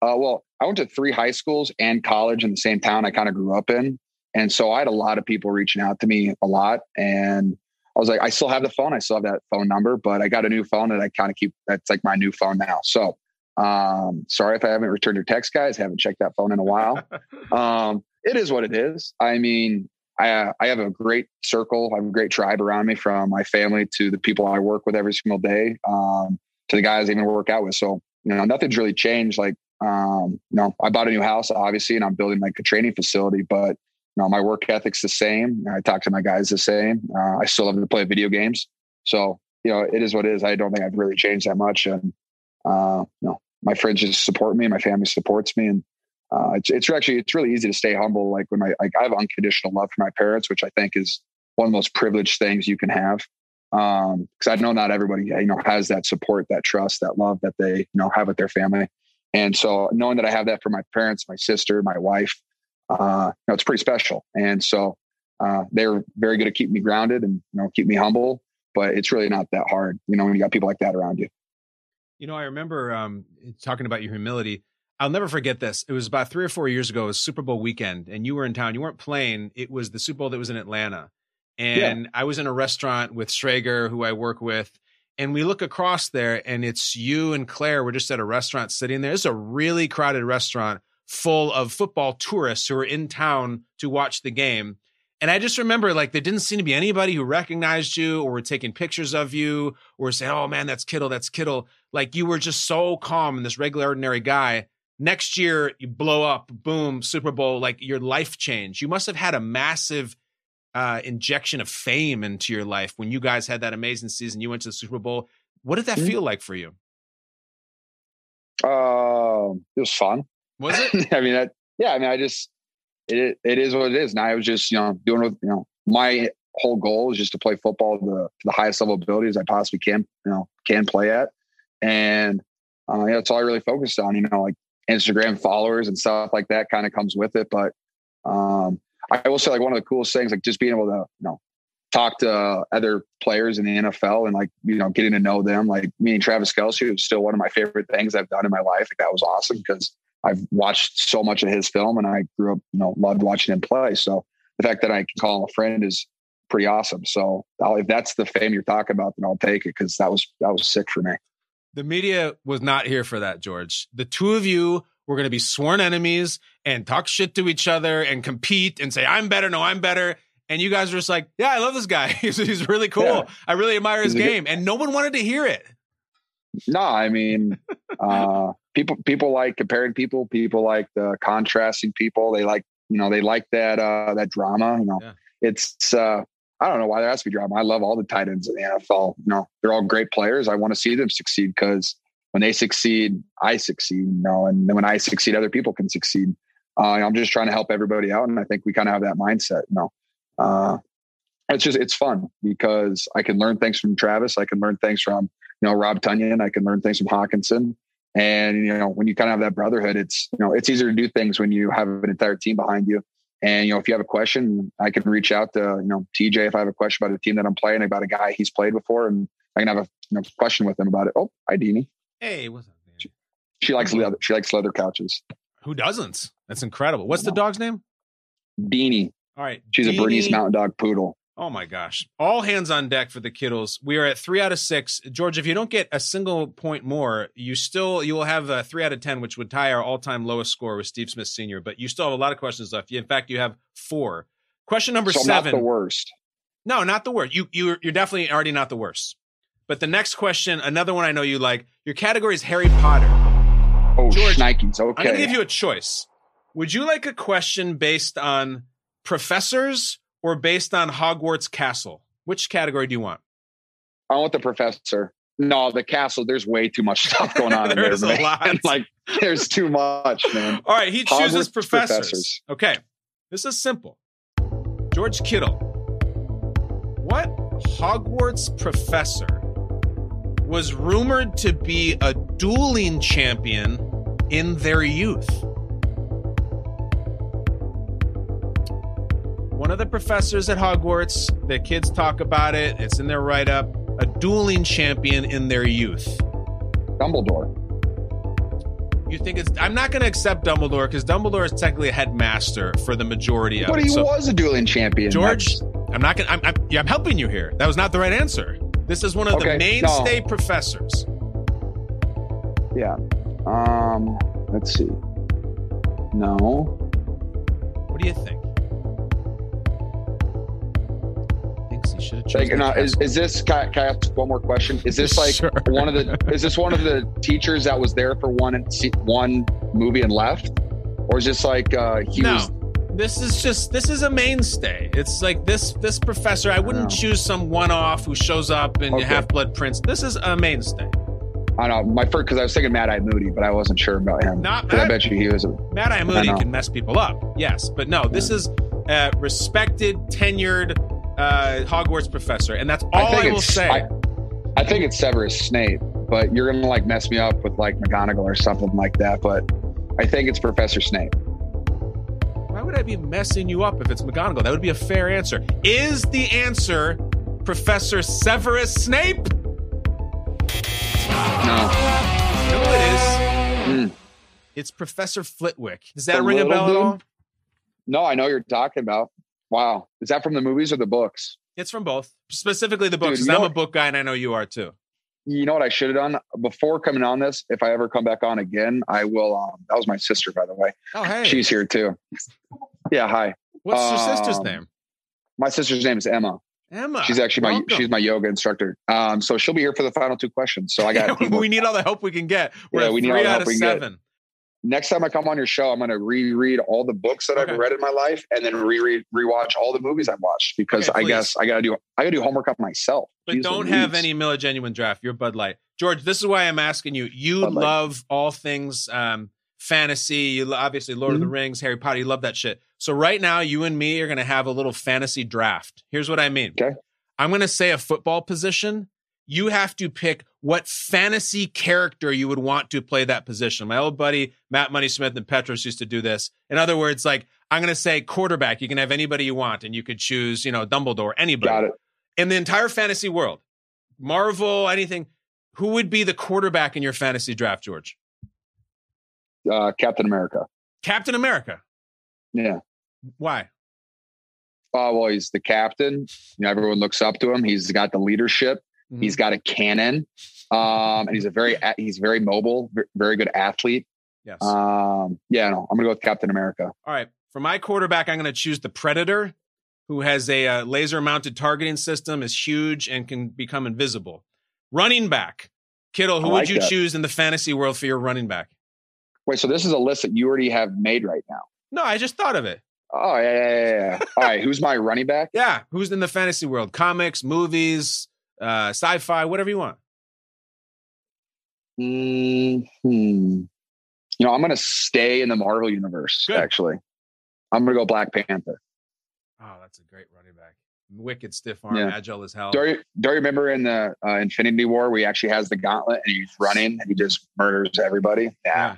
Uh, well, I went to three high schools and college in the same town I kind of grew up in, and so I had a lot of people reaching out to me a lot, and I was like, I still have the phone, I still have that phone number, but I got a new phone that I kind of keep. That's like my new phone now. So, um, sorry if I haven't returned your text, guys. haven't checked that phone in a while. um, it is what it is. I mean, I, I have a great circle. I have a great tribe around me from my family to the people I work with every single day, um, to the guys I even work out with. So, you know, nothing's really changed. Like, um, you know, I bought a new house, obviously, and I'm building like a training facility, but, you know, my work ethic's the same. I talk to my guys the same. Uh, I still love to play video games. So, you know, it is what it is. I don't think I've really changed that much. And, uh, you know, my friends just support me. My family supports me. And, uh, it's, it's actually it's really easy to stay humble. Like when my like I have unconditional love for my parents, which I think is one of the most privileged things you can have. Um, because I know not everybody you know has that support, that trust, that love that they you know have with their family. And so knowing that I have that for my parents, my sister, my wife, uh, you know, it's pretty special. And so uh, they're very good at keeping me grounded and you know keep me humble. But it's really not that hard, you know, when you got people like that around you. You know, I remember um, talking about your humility. I'll never forget this. It was about three or four years ago. It was Super Bowl weekend, and you were in town. You weren't playing. It was the Super Bowl that was in Atlanta, and yeah. I was in a restaurant with Schrager, who I work with, and we look across there, and it's you and Claire. We're just at a restaurant sitting there. It's a really crowded restaurant full of football tourists who were in town to watch the game. And I just remember like there didn't seem to be anybody who recognized you or were taking pictures of you or saying, "Oh man, that's Kittle, that's Kittle." Like you were just so calm and this regular ordinary guy next year you blow up, boom, Super Bowl, like your life changed. You must have had a massive uh, injection of fame into your life when you guys had that amazing season. You went to the Super Bowl. What did that Mm-hmm. feel like for you? Uh, it was fun. Was it? I mean, that, yeah, I mean, I just, it, it is what it is. And I was just, you know, doing what, you know, my whole goal is just to play football to the, to the highest level abilities I possibly can, you know, can play at. And, uh, yeah, that's all I really focused on, you know, like Instagram followers and stuff like that kind of comes with it. But, um, I will say like one of the coolest things, like just being able to, you know, talk to other players in the NFL and like, you know, getting to know them, like me and Travis Kelce was still one of my favorite things I've done in my life. Like that was awesome because I've watched so much of his film and I grew up, you know, loved watching him play. So the fact that I can call him a friend is pretty awesome. So I'll, if that's the fame you're talking about, then I'll take it because that was that was sick for me. The media was not here for that, George. The two of you were going to be sworn enemies and talk shit to each other and compete and say, I'm better. No, I'm better. And you guys were just like, yeah, I love this guy. he's, he's really cool. Yeah. I really admire his He's a good- game. and no one wanted to hear it. No, I mean, uh, people people like comparing people. People like the contrasting people. They like you know they like that uh, that drama. You know, Yeah. it's uh, I don't know why there has to be drama. I love all the tight ends in the NFL. You know, they're all great players. I want to see them succeed because when they succeed, I succeed. You know, and then when I succeed, other people can succeed. Uh, I'm just trying to help everybody out, and I think we kind of have that mindset. You know, uh, it's just it's fun because I can learn things from Travis. I can learn things from you know Rob Tonyan. I can learn things from Hockenson. And you know when you kind of have that brotherhood, it's you know it's easier to do things when you have an entire team behind you. And you know if you have a question, I can reach out to you know TJ if I have a question about a team that I'm playing about a guy he's played before, and I can have a you know, question with him about it. Oh, hi Deanie. Hey, what's up, man? She likes leather. She likes leather couches. Who doesn't? That's incredible. What's the dog's name? Beanie. All right. She's a Bernese Mountain Dog poodle. Oh my gosh. All hands on deck for the Kittles. We are at three out of six. George, if you don't get a single point more, you still you will have a three out of ten, which would tie our all-time lowest score with Steve Smith Sr. But you still have a lot of questions left. In fact, you have four. Question number so seven. not the worst. No, not the worst. You you you're definitely already not the worst. But the next question, another one I know you like. Your category is Harry Potter. Oh, George, Nikes. Okay. I'm gonna give you a choice. Would you like a question based on professors or based on Hogwarts Castle? Which category do you want? I want the professor. No, the castle. There's way too much stuff going on in there. There's a man. lot. Like, there's too much, man. All right, he chooses professors. professors. Okay, this is simple. George Kittle, what Hogwarts professor was rumored to be a dueling champion in their youth? One of the professors at Hogwarts, the kids talk about it, it's in their write up. a dueling champion in their youth? Dumbledore. You think it's? I'm not going to accept Dumbledore because Dumbledore is technically a headmaster for the majority of But it. he So, was a dueling champion. George, That's- I'm not going. to I'm, I'm, yeah, I'm helping you here. That was not the right answer. This is one of the mainstay no. professors. Yeah. Um. Let's see. No. What do you think? Should have Like, now, is, is this? Can I, can I ask one more question? Is this like Sure. one of the? Is this one of the teachers that was there for one one movie and left, or is this like uh, he no, was? this is just this is a mainstay. It's like this this professor. I wouldn't choose some one off who shows up in Okay. Half Blood Prince. This is a mainstay. I don't know my first because I was thinking Mad Eye Moody, but I wasn't sure about him. Not 'Cause I Mad- bet you he was. A, Mad Eye Moody know. can mess people up, yes, but no, this is a respected, tenured uh, Hogwarts professor, and that's all I, think will say. I, I think it's Severus Snape, but you're gonna like mess me up with like McGonagall or something like that. But I think it's Professor Snape. Why would I be messing you up if it's McGonagall? That would be a fair answer. Is the answer Professor Severus Snape? No. No, it is. Mm. It's Professor Flitwick. Does that The ring a bell at all? No, I know you're talking about. Wow, is that from the movies or the books? It's from both. Specifically the books. Dude, I'm a book guy and I know you are too. You know what I should have done before coming on this? If I ever come back on again, I will. Um, that was my sister, by the way. Oh, hey. She's here too. Yeah, hi. What's your sister's Um, name? My sister's name is Emma. Emma. She's actually my welcome. she's my yoga instructor. Um, so she'll be here for the final two questions. So I got we need all the help we can get. We're Yeah, at we need all the help we can get. Next time I come on your show, I'm going to reread all the books that Okay. I've read in my life, and then reread, rewatch all the movies I've watched because Okay, I guess I got to do I got to do homework on myself. But Jeez don't have any Miller Genuine Draft. You're Bud Light. George, this is why I'm asking you. You love all things um, fantasy. You obviously Lord of the Mhm. Rings, Harry Potter. You love that shit. So right now, you and me are going to have a little fantasy draft. Here's what I mean. Okay. I'm going to say a football position. You have to pick what fantasy character you would want to play that position. My old buddy Matt Money Smith and Petros used to do this. In other words, like I'm going to say quarterback. You can have anybody you want, and you could choose, you know, Dumbledore, anybody Got it. in the entire fantasy world, Marvel, anything. Who would be the quarterback in your fantasy draft, George? Uh, Captain America. Captain America. Yeah. Why? Uh, well, he's the captain. You know, everyone looks up to him. He's got the leadership. Mhm. He's got a cannon, um, and he's a very he's very mobile, very good athlete. Yes. Um, yeah, no, I'm gonna go with Captain America. All right. For my quarterback, I'm going to choose the Predator, who has a uh, laser mounted targeting system, is huge, and can become invisible. Running back, Kittle, who I would you that. choose in the fantasy world for your running back? Wait, so this is a list that you already have made right now. No, I just thought of it. Oh yeah, yeah, yeah. yeah. All right, who's my running back? Yeah. Who's in the fantasy world? Comics, movies, uh, sci fi, whatever you want. Hmm. You know, I'm gonna stay in the Marvel universe. Good. Actually, I'm gonna go Black Panther. Oh, that's a great running back. Wicked stiff arm, Yeah. agile as hell. Do you, do you remember in the uh, Infinity War where he actually has the gauntlet and he's running and he just murders everybody? Yeah.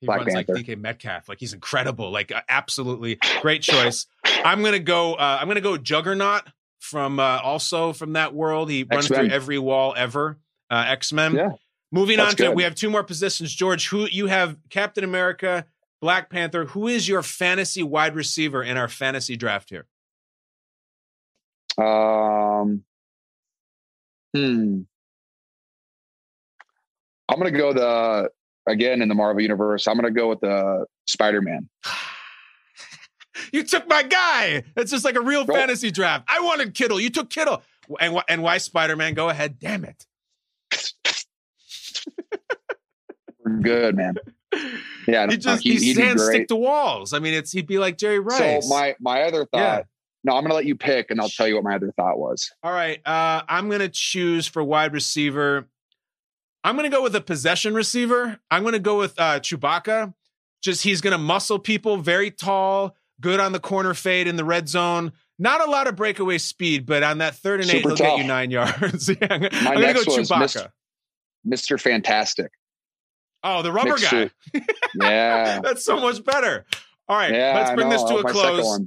He Black runs Panther. like DK Metcalf. Like he's incredible. Like uh, absolutely great choice. I'm gonna go. Uh, I'm gonna go Juggernaut from uh, also from that world. He runs X-Men. through every wall ever. Uh, X Men. Yeah. Moving That's on to good. we have two more positions. George, who you have Captain America, Black Panther. Who is your fantasy wide receiver in our fantasy draft here? Um. Hmm. I'm gonna go the again in the Marvel universe. I'm gonna go with the Spider Man. You took my guy. It's just like a real fantasy draft. I wanted Kittle. You took Kittle. And, and why Spider Man? Go ahead. Damn it. We're good, man. Yeah, He just he, he, he stick to walls. I mean, it's he'd be like Jerry Rice. So my my other thought. Yeah. No, I'm gonna let you pick, and I'll tell you what my other thought was. All right. Uh, I'm gonna choose for wide receiver. I'm gonna go with a possession receiver. I'm gonna go with uh, Chewbacca. Just he's gonna muscle people, very tall, good on the corner fade in the red zone. Not a lot of breakaway speed, but on that third and eight, he'll get you nine yards. yeah, I'm, My gonna go Chewbacca. Mr. Fantastic. Oh, the rubber guy. Yeah. That's so much better. All right, Yeah, let's bring this to a close.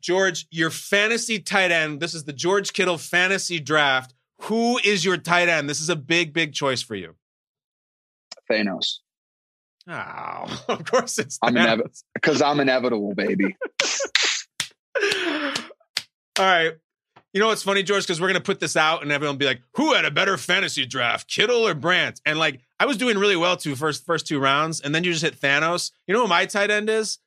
George, your fantasy tight end. This is the George Kittle fantasy draft. Who is your tight end? This is a big, big choice for you. Thanos. Oh, of course it's I'm Thanos. inevitable because I'm inevitable, baby. All right. You know what's funny, George? Because we're gonna put this out, and everyone will be like, "Who had a better fantasy draft, Kittle or Brandt?" And like, I was doing really well two first first two rounds, and then you just hit Thanos. You know who my tight end is?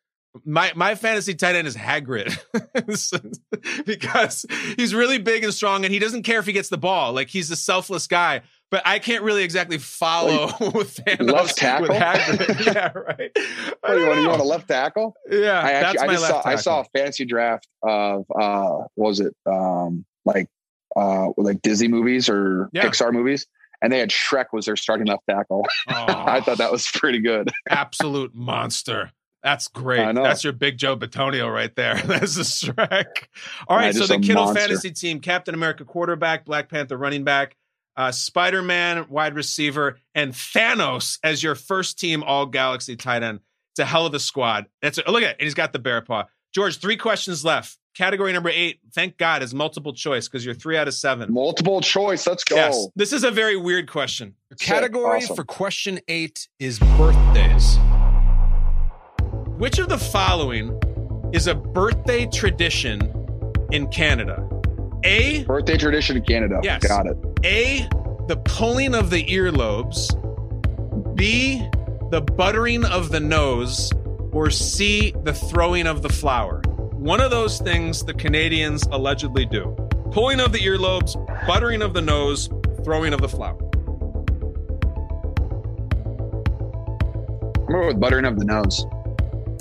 My my fantasy tight end is Hagrid because he's really big and strong, and he doesn't care if he gets the ball. Like he's a selfless guy. But I can't really exactly follow with Thanos Left tackle? with Hagrid. yeah, right. I Oh, you want, you want a left tackle? Yeah, I that's actually, I my just left saw, I saw a fancy draft of uh, what was it um, like uh, like Disney movies or Yeah. Pixar movies, and they had Shrek was their starting left tackle. I thought that was pretty good. absolute monster. That's great. I. That's your big Joe Batonio right there. That's a Shrek. All right, Yeah, so the Kittle monster. fantasy team: Captain America quarterback, Black Panther running back, uh, Spider Man wide receiver, and Thanos as your first team All Galaxy tight end. It's a hell of a squad. That's a, look at it. And he's got the bear paw. George, three questions left. Category number eight. Thank God is multiple choice because you're three out of seven. Multiple choice. Let's go. Yes, this is a very weird question. Category Awesome. for question eight is birthdays. Which of the following is a birthday tradition in Canada? A, Birthday tradition in Canada. Yes. Got it. A, the pulling of the earlobes, B, the buttering of the nose, or C, the throwing of the flower. One of those things the Canadians allegedly do. Pulling of the earlobes, buttering of the nose, throwing of the flower. I'm going with buttering of the nose.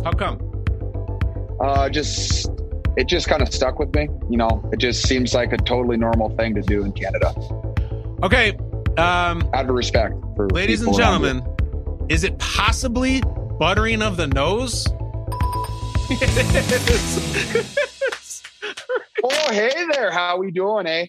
How come? Uh, just it just kind of stuck with me. You know, it just seems like a totally normal thing to do in Canada. Okay, um, Out of respect for ladies and people around here. gentlemen, is it possibly buttering of the nose? Oh, hey there. How we doing, eh?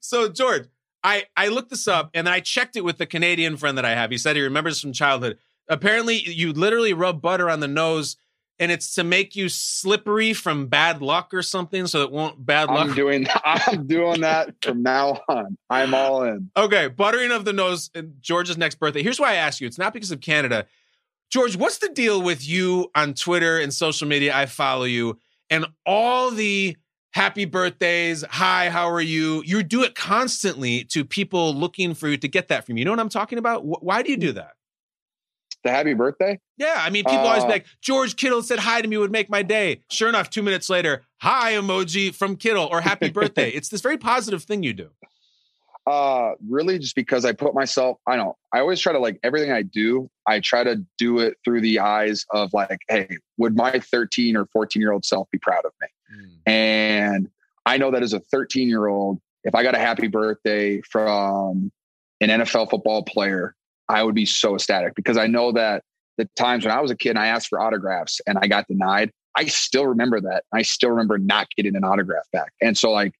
so George, I I looked this up and I checked it with the Canadian friend that I have. He said he remembers from childhood. Apparently, you literally rub butter on the nose, and it's to make you slippery from bad luck or something, so it won't bad luck. I'm doing I'm doing that from now on. I'm all in. Okay, buttering of the nose. Uh, George's next birthday. Here's why I ask you. It's not because of Canada. George, what's the deal with you on Twitter and social media? I follow you and all the happy birthdays. Hi, how are you? You do it constantly to people looking for you to get that from you. You know what I'm talking about? Why do you do that? The happy birthday? Yeah, I mean, people always be Uh, like, George Kittle said hi to me would make my day. Sure enough, two minutes later, hi emoji from Kittle or happy birthday. it's this very positive thing you do. Uh really just because I put myself, I know, I always try to like everything I do, I try to do it through the eyes of like, hey, would my 13 or 14 year old self be proud of me? And I know that as a 13 year old, if I got a happy birthday from an NFL football player, I would be so ecstatic because I know that the times when I was a kid and I asked for autographs and I got denied, I still remember that. I still remember not getting an autograph back. And so, like,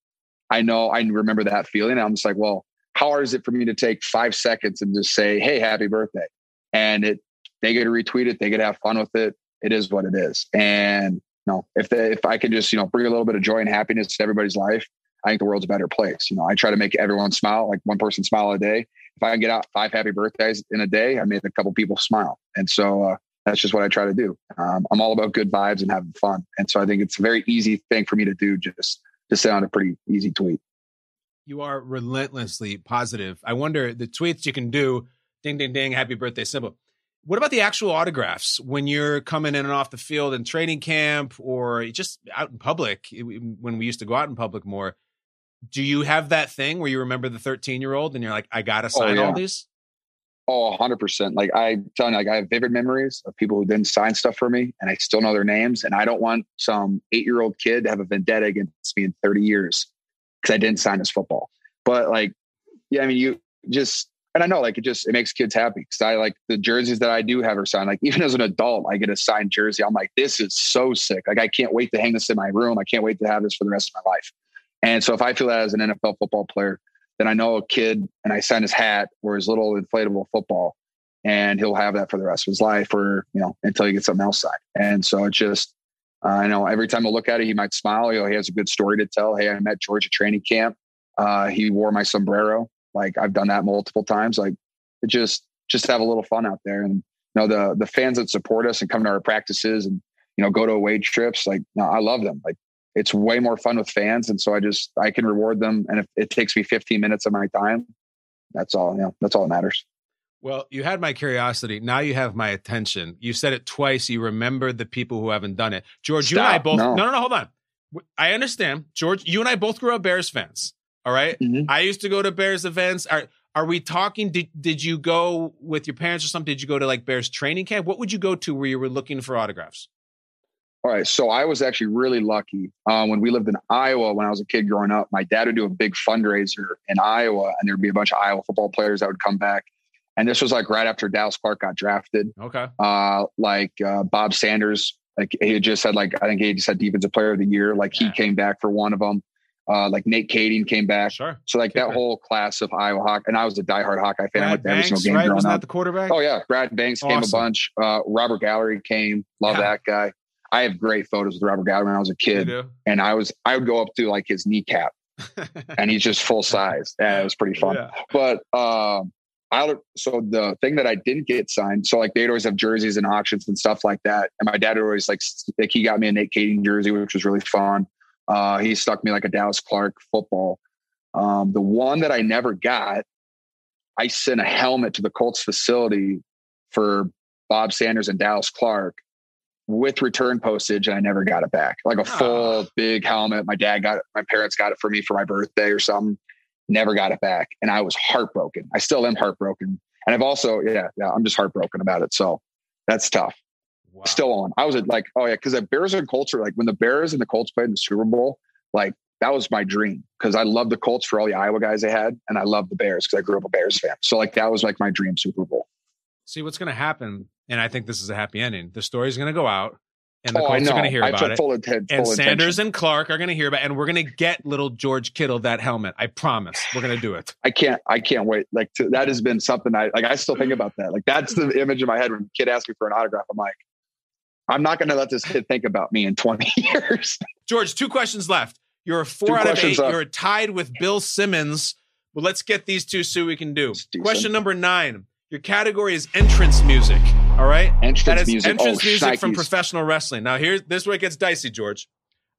I know I remember that feeling. I'm just like, well, how hard is it for me to take five seconds and just say, hey, happy birthday? And it, they get to retweet it, they get to have fun with it. It is what it is. And you know, if they, if I can just, you know, bring a little bit of joy and happiness to everybody's life, I think the world's a better place. You know, I try to make everyone smile, like one person smile a day. If I can get out five happy birthdays in a day, I made a couple people smile. And so uh, that's just what I try to do. Um, I'm all about good vibes and having fun. And so I think it's a very easy thing for me to do, just to say on a pretty easy tweet. You are relentlessly positive. I wonder the tweets you can do ding, ding, ding, happy birthday, simple. What about the actual autographs when you're coming in and off the field in training camp or just out in public when we used to go out in public more? Do you have that thing where you remember the 13 year old and you're like, I got to oh, sign all yeah. these? Oh, 100%. Like I tell you, like I have vivid memories of people who didn't sign stuff for me and I still know their names. And I don't want some eight year old kid to have a vendetta against me in 30 years because I didn't sign his football. But like, yeah, I mean, you just, and I know like it just, it makes kids happy because I like the jerseys that I do have are signed. Like even as an adult, I get a signed jersey. I'm like, this is so sick. Like I can't wait to hang this in my room. I can't wait to have this for the rest of my life. And so if I feel that as an NFL football player, then I know a kid and I send his hat or his little inflatable football and he'll have that for the rest of his life or, you know, until he gets something else signed. And so it's just, uh, I know every time I look at it, he might smile. You know, he has a good story to tell. Hey, I met George at training camp Uh, he wore my sombrero. Like I've done that multiple times. Like it just just have a little fun out there. And you know the the fans that support us and come to our practices and you know go to away trips. Like no, I love them. Like it's way more fun with fans, and so I just I can reward them. And if it takes me 15 minutes of my time, that's all. You know, that's all that matters. Well, you had my curiosity. Now you have my attention. You said it twice. You remember the people who haven't done it. George, you and I both. No, No. no, no. Hold on. I understand, George. You and I both grew up Bears fans. All right? Mm-hmm. I used to go to Bears events. Are are we talking? Did did you go with your parents or something? Did you go to like Bears training camp? What would you go to where you were looking for autographs? All right. So I was actually really lucky. Um, when we lived in Iowa, when I was a kid growing up, my dad would do a big fundraiser in Iowa, and there'd be a bunch of Iowa football players that would come back. And this was like right after Dallas Clark got drafted. Okay. Uh, like uh, Bob Sanders, like he had just had like I think he just had defensive player of the year. Like he came back for one of them. Uh, like Nate Kaeding came back. Sure. So like that whole class of Iowa Hawk, and I was a diehard Hawkeye fan. I Brad went to every single game right? growing Wasn't up. the quarterback? Oh yeah, Brad Banks came a bunch. Uh, Robert Gallery came. Love Yeah. that guy. I have great photos with Robert Gallery when I was a kid, and I was I would go up to like his kneecap, and he's just full size. Yeah, it was pretty fun. Yeah. But um, I so the thing that I didn't get signed, so like they'd always have jerseys and auctions and stuff like that, and my dad would always like like he got me a Nate Kaeding jersey, which was really fun. Uh, he stuck me like a Dallas Clark football. Um, the one that I never got, I sent a helmet to the Colts facility for Bob Sanders and Dallas Clark with return postage, and I never got it back. Like a full ah. big helmet. My dad got it. My parents got it for me for my birthday or something. Never got it back, and I was heartbroken. I still am heartbroken, and I've also yeah yeah I'm just heartbroken about it. So that's tough. Still on. I was like oh yeah because the Bears and Colts are like when the Bears and the Colts played in the Super Bowl like that was my dream because I love the Colts for all the Iowa guys they had, and I love the Bears because I grew up a Bears fan. So like that was like my dream Super Bowl. See what's going to happen, and I think this is a happy ending. The story's going to go out, and the Oh, Colts are going to hear I about it. intent- and Sanders intention. and Clark are going to hear about, it, and we're going to get little George Kittle that helmet. I promise. We're going to do it. I can't I can't wait. Like to, that has been something I like. I still think about that. Like that's the image in my head when a kid asks me for an autograph. I'm like, I'm not going to let this kid think about me in 20 years. George, two questions left. You're a four Two out of eight. left. You're tied with Bill Simmons. Well, let's get these two, see what we can do. Question number nine. Your category is entrance music. All right. Entrance that is music. Entrance Oh, music from professional wrestling. Now, here's this is where it gets dicey, George.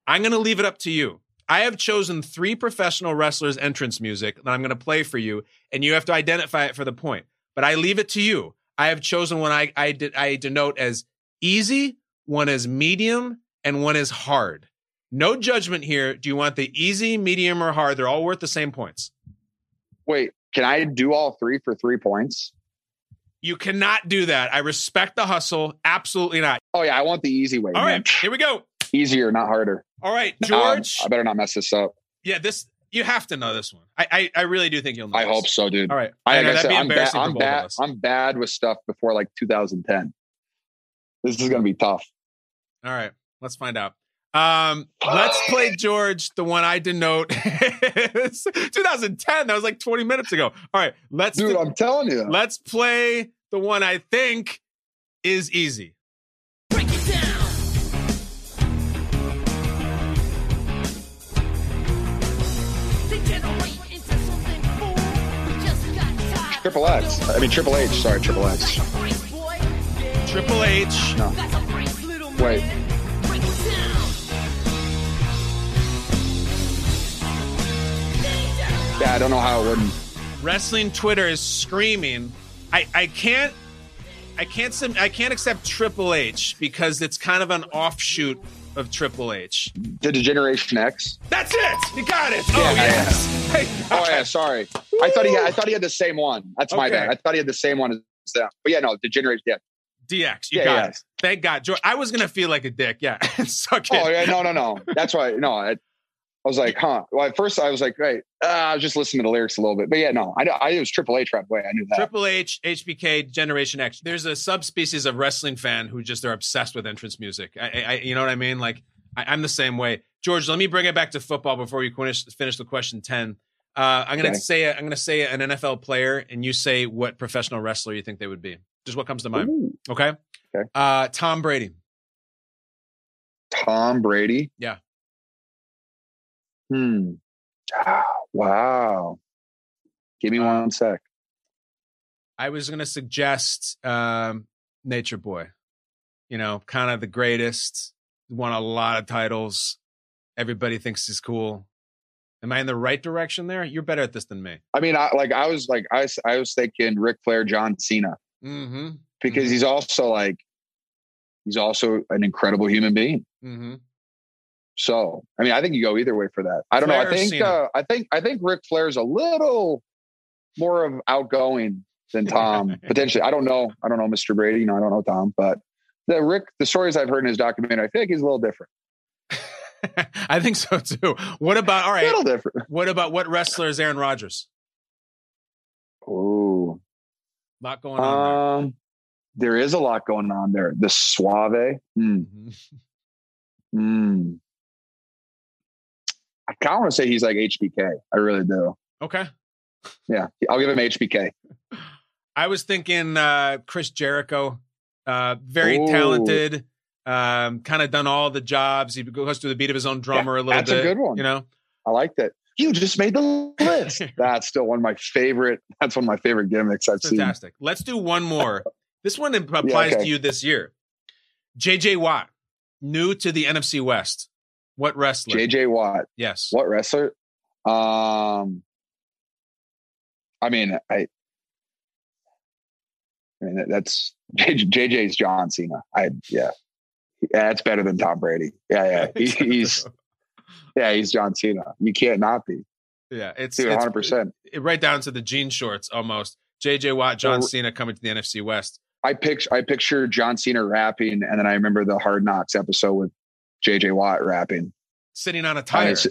I'm going to leave it up to you. I have chosen three professional wrestlers' entrance music that I'm going to play for you, and you have to identify it for the point. But I leave it to you. I have chosen one I I, did, I denote as easy, one as medium, and one as hard. No judgment here. Do you want the easy, medium, or hard? They're all worth the same points. Wait, can I do all three for three points? You cannot do that. I respect the hustle. Absolutely not. Oh yeah, I want the easy way. All man. right, here we go. Easier, not harder. All right, Um, George. I better not mess this up. yeah, this you have to know this one. I I, I really do think you'll know. I this. hope so, dude. All right. I, I like I that'd said, I'm bad. I'm bad. I'm bad with stuff before like 2010. This is gonna be tough. All right, let's find out. Um, let's play George, the one I denote. 2010. That was like 20 minutes ago. All right, let's Dude, do- I'm telling you. let's play the one I think is easy. Triple X. I mean Triple H. Sorry, Triple X. Triple H. No. Wait. Yeah, I don't know how it wouldn't. Wrestling Twitter is screaming. I I can't I can't I can't accept Triple H because it's kind of an offshoot of Triple H. The Generation X. That's it. You got it. Yeah, oh yeah. yes. Thank Oh yeah, sorry. I thought he had, I thought he had the same one. That's my bad. I thought he had the same one as them. But yeah, no, the Generation. Yeah. DX. You Yeah, got yeah. it. Thank God. George, I was gonna feel like a dick. Yeah. Suck it. Oh yeah, no, no, no. That's why. No, I, I was like, huh. Well, at first I was like, right. Uh, I was just listening to the lyrics a little bit, but yeah, no, I, I it was Triple H right away. I knew that. Triple H, HBK, Generation X. There's a subspecies of wrestling fan who just are obsessed with entrance music. I, I you know what I mean? Like I, I'm the same way. George, let me bring it back to football before you finish finish the question ten. Uh, I'm gonna Okay. say I'm gonna say an NFL player, and you say what professional wrestler you think they would be. Just what comes to mind. Ooh. Okay. Okay. Uh, Tom Brady. Tom Brady. Yeah. Hmm. Ah, Wow. Give me one sec. I was going to suggest um, Nature Boy. You know, kind of the greatest, won a lot of titles. Everybody thinks he's cool. Am I in the right direction there? You're better at this than me. I mean, I, like I was like I, I was thinking Ric Flair, John Cena, Mm-hmm. because he's also like he's also an incredible human being. Mm-hmm. So I mean, I think you go either way for that. I don't Flair know. I think uh, I think I think Ric Flair's a little more of outgoing than Tom potentially. I don't know. I don't know Mr. Brady. You know, I don't know Tom, but the Ric, the stories I've heard in his documentary, I think he's a little different. I think so too. What about all right? A little different. What about what wrestler is Aaron Rodgers? Ooh. Lot going on Um, there is a lot going on there. The suave. Mm. there. Mm. I kind of want to say he's like HBK. I really do. Okay. Yeah, I'll give him HBK. I was thinking uh, Chris Jericho, uh, very Ooh. talented, um, kind of done all the jobs. He goes to the beat of his own drummer a little that's a good one. You know, I like that. You just made the list. that's still one of my favorite. That's one of my favorite gimmicks I've seen. fantastic. Let's do one more. this one applies okay. to you this year. JJ Watt, new to the NFC West. What wrestler? JJ Watt. Yes. What wrestler? Um, I mean, I. I mean, that's JJ's John Cena. I yeah, it's better than Tom Brady. Yeah, yeah, he, he's yeah, he's John Cena. You can't not be. Yeah, it's 100%. right down to the jean shorts almost. JJ Watt, John Well, Cena coming to the NFC West. I picture I picture John Cena rapping, and then I remember the Hard Knocks episode with JJ Watt rapping. Sitting on a tire. It's,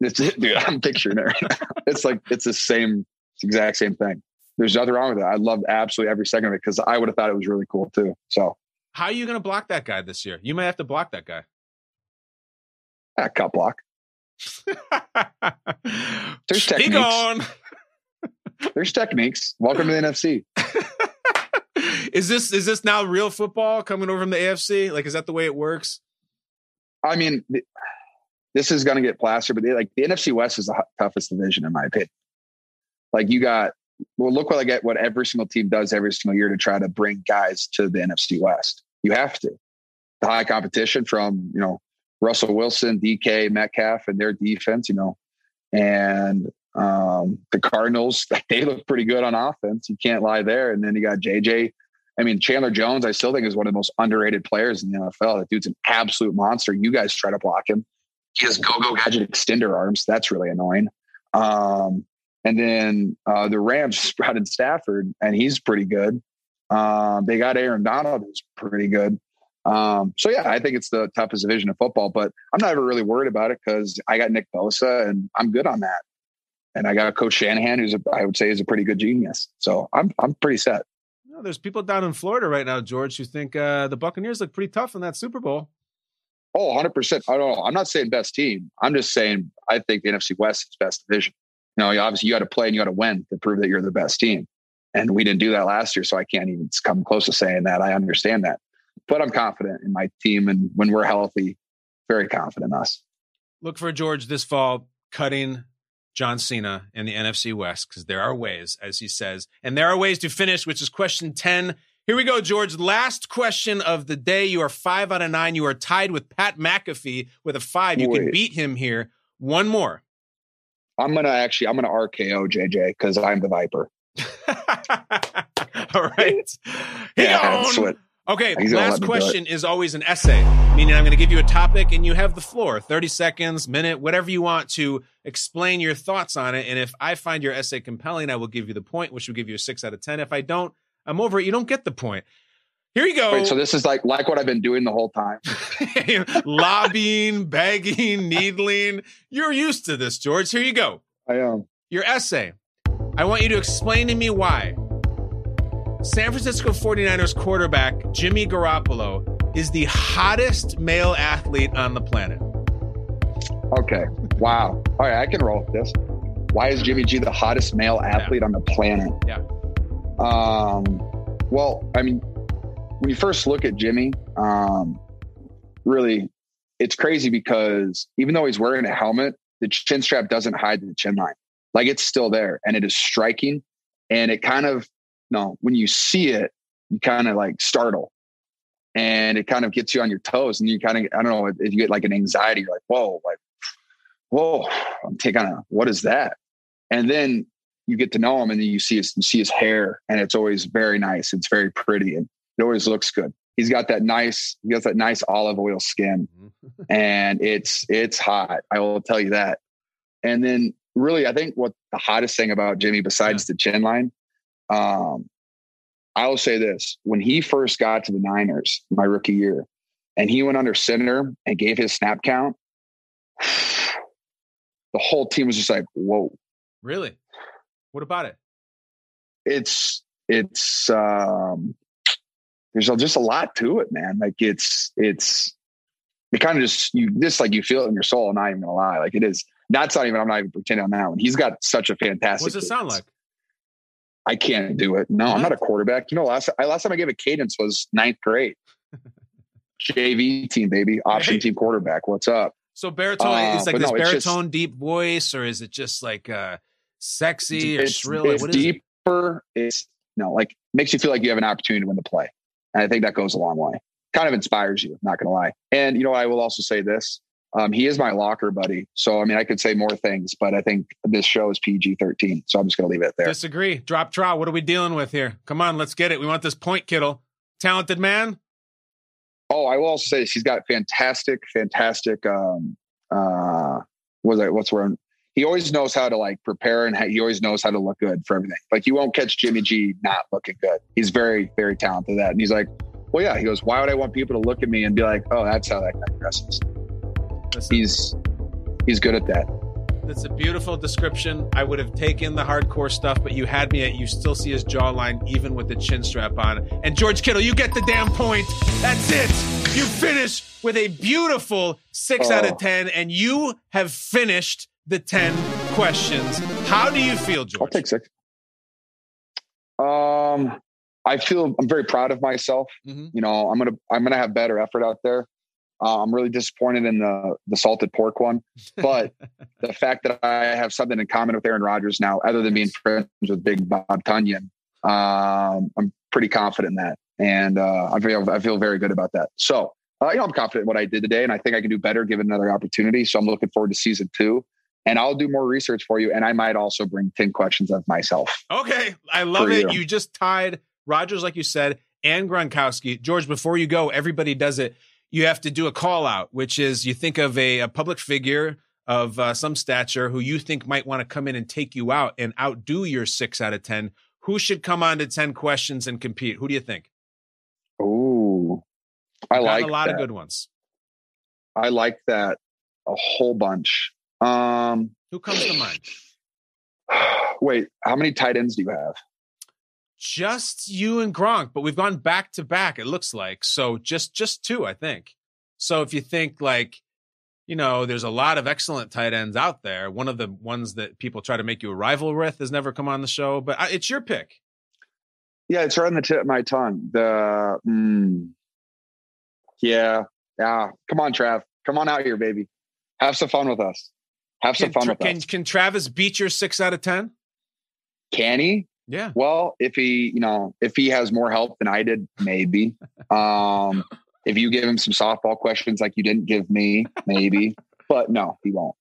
it's dude, I'm picturing it. Right now. It's like it's the same, it's the exact same thing. There's nothing wrong with it. I loved absolutely every second of it because I would have thought it was really cool too. So How are you going to block that guy this year? You might have to block that guy. yeah, cut block. There's He techniques. gone. There's techniques. Welcome to the NFC. Is this is this now real football coming over from the AFC? Like, is that the way it works? I mean, th- this is going to get plastered, but they, like the NFC West is the toughest division in my opinion. Like you got, well, look what I get. What every single team does every single year to try to bring guys to the NFC West. You have to. The high competition from you know Russell Wilson, DK, Metcalf, and their defense. You know, and um, the Cardinals they look pretty good on offense. You can't lie there. And then you got JJ. I mean, Chandler Jones, I still think is one of the most underrated players in the NFL. That dude's an absolute monster. You guys try to block him. He has go-go gadget extender arms. That's really annoying. Um, and then uh, the Rams in Stafford, and he's pretty good. Um, they got Aaron Donald, who's pretty good. Um, so yeah, I think it's the toughest division of football, but I'm not ever really worried about it because I got Nick Bosa, and I'm good on that. And I got Coach Shanahan, who's a, I would say is a pretty good genius. So I'm I'm pretty set. No, there's people down in Florida right now, George, who think uh, the Buccaneers look pretty tough in that Super Bowl. Oh, 100%. I don't know. I'm not saying best team. I'm just saying I think the NFC West is best division. You know, obviously you got to play and you got to win to prove that you're the best team. And we didn't do that last year, so I can't even come close to saying that. I understand that. But I'm confident in my team and when we're healthy, very confident in us. Look for George this fall cutting John Cena in the NFC West because there are ways, as he says, and there are ways to finish, which is question 10. Here we go, George. Last question of the day. You are five out of nine. You are tied with Pat McAfee with a five. You can beat him here. One more. I'm gonna actually I'm gonna RKO JJ because I'm the Viper. All right. Yeah, that's what- Okay, He's last let me do it. question is always an essay, meaning I'm going to give you a topic and you have the floor 30 seconds, minute, whatever you want to explain your thoughts on it. And if I find your essay compelling, I will give you the point, which will give you a six out of 10. If I don't, I'm over it. You don't get the point. Here you go. Wait, so this is like like what I've been doing the whole time. Lobbying, begging, needling. You're used to this, George. Here you go. I am. Your essay. I want you to explain to me why San Francisco 49ers quarterback Jimmy Garoppolo is the hottest male athlete on the planet. Okay. Wow. All right, I can roll with this. Why is Jimmy G the hottest male athlete on the planet? Yeah. Um, well, I mean, when you first look at Jimmy, um, really, it's crazy because even though he's wearing a helmet, the chin strap doesn't hide the chin line. Like it's still there and it is striking. And it kind of, no, when you see it, you kind of like startle and it kind of gets you on your toes and you kind of, I don't know, if you get like an anxiety, you're like, whoa, like, whoa, I'm taking a, what is that? And then you get to know him and then you see his, you see his hair and it's always very nice. It's very pretty and it always looks good. He's got that nice, he has that nice olive oil skin mm-hmm. and it's, it's hot. I will tell you that. And then really, I think what the hottest thing about Jimmy, besides the chin line, um, I will say this: when he first got to the Niners, my rookie year, and he went under center and gave his snap count, the whole team was just like, "Whoa!" Really? What about it? It's it's um, there's just a lot to it, man. Like it's it's it kind of just you just like you feel it in your soul. I'm not even gonna lie, like it is. That's not even. I'm not even pretending on that one. He's got such a fantastic. What does it sound like? I can't do it. No, I'm not a quarterback. You know, last I, last time I gave a cadence was ninth grade. JV team, baby, option team quarterback. What's up? So baritone Uh, is like this no, it's just- baritone deep voice, or is it just like uh sexy or shrill? It's what is it? deeper. It's no, like makes you feel like you have an opportunity to win the play, and I think that goes a long way. Kind of inspires you. Not gonna lie. And you know, I will also say this: um, he is my locker buddy. So I mean, I could say more things, but I think this show is PG thirteen, so I'm just gonna leave it there. Disagree. Drop trout. What are we dealing with here? Come on, let's get it. We want this point, Kittle. Talented man. Oh, I will also say she's got fantastic, fantastic. Um, uh, was I? What's where? He always knows how to like prepare, and he always knows how to look good for everything. Like you won't catch Jimmy G not looking good. He's very, very talented at that. And he's like, well, yeah. He goes, why would I want people to look at me and be like, oh, that's how that guy dresses? He's he's good at that. That's a beautiful description. I would have taken the hardcore stuff, but you had me at you still see his jawline even with the chin strap on. And George Kittle, you get the damn point. That's it. You finish with a beautiful six out Oh. of 10, and you have finished the 10 questions. How do you feel, George? I'll take six. Um, I feel I'm very proud of myself. Mhm. You know, I'm gonna I'm gonna have better effort out there. Uh, I'm really disappointed in the the salted pork one, but the fact that I have something in common with Aaron Rodgers now, other than being friends with Big Bob Tonyan, um, I'm pretty confident in that, and uh, I feel I feel very good about that. So, uh, you know, I'm confident in what I did today, and I think I can do better given another opportunity. So, I'm looking forward to season two, and I'll do more research for you, and I might also bring ten questions of myself. Okay, I love it. you. You just tied Rodgers, like you said, and Gronkowski. George, before you go, everybody does it. You have to do a call out, which is you think of a, a public figure of uh, some stature who you think might want to come in and take you out and outdo your six out of 10. Who should come on to 10 questions and compete? Who do you think? Oh, I Got like a lot that. of good ones. I like that a whole bunch. Um, Who comes to mind? wait, how many tight ends do you have? Just you and Gronk, but we've gone back to back. It looks like so. Just just two, I think. So if you think like, you know, there's a lot of excellent tight ends out there. One of the ones that people try to make you a rival with has never come on the show, but I, it's your pick. Yeah, it's right on the tip of my tongue. The mm, yeah, yeah. Come on, Trav. Come on out here, baby. Have some fun with us. Have some Can, fun with can, us. can Travis beat your six out of ten? Can he? Yeah. Well, if he, you know, if he has more help than I did, maybe. um, if you give him some softball questions like you didn't give me, maybe. But no, he won't.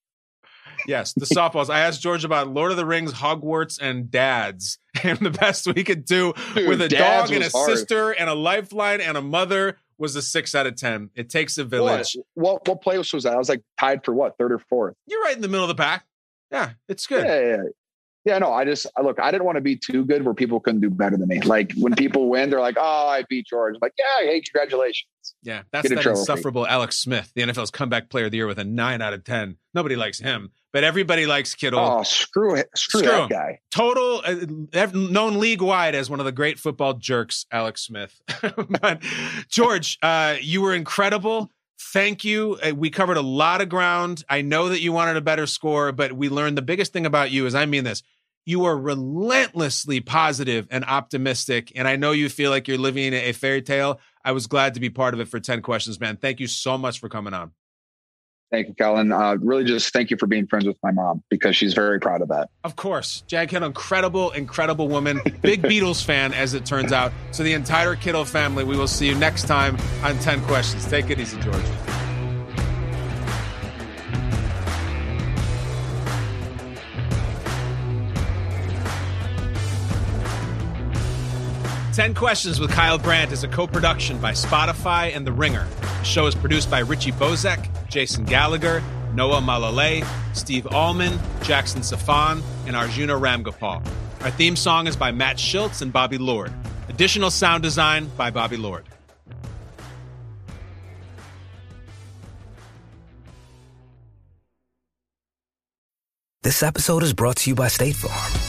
Yes, the softballs. I asked George about Lord of the Rings, Hogwarts, and dads, and the best we could do Dude, with a dog and a hard. sister and a lifeline and a mother was a six out of ten. It takes a village. What what place was that? I was like tied for what, third or fourth? You're right in the middle of the pack. Yeah, it's good. Yeah, yeah, yeah. No, I just look. I didn't want to be too good where people couldn't do better than me. Like when people win, they're like, "Oh, I beat George." I'm like, yeah, hey, congratulations. Yeah, that's Get that insufferable Alex Smith, the NFL's comeback player of the year with a nine out of ten. Nobody likes him, but everybody likes Kittle. Oh, screw it, screw, Screw that him. guy. Total uh, known league wide as one of the great football jerks, Alex Smith. but George, uh, you were incredible. Thank you. Uh, we covered a lot of ground. I know that you wanted a better score, but we learned the biggest thing about you is I mean this. You are relentlessly positive and optimistic, and I know you feel like you're living a fairy tale. I was glad to be part of it for 10 questions, man. Thank you so much for coming on. Thank you, Kellen. Uh, really, just thank you for being friends with my mom because she's very proud of that. Of course. Jag incredible, incredible woman. Big Beatles fan, as it turns out. So, the entire Kittle family, we will see you next time on 10 Questions. Take it easy, George. Ten Questions with Kyle Brandt is a co-production by Spotify and The Ringer. The show is produced by Richie Bozek, Jason Gallagher, Noah Malalay, Steve Ahlman, Jackson Safan, and Arjuna Ramgopal. Our theme song is by Matt Schultz and Bobby Lord. Additional sound design by Bobby Lord. This episode is brought to you by State Farm.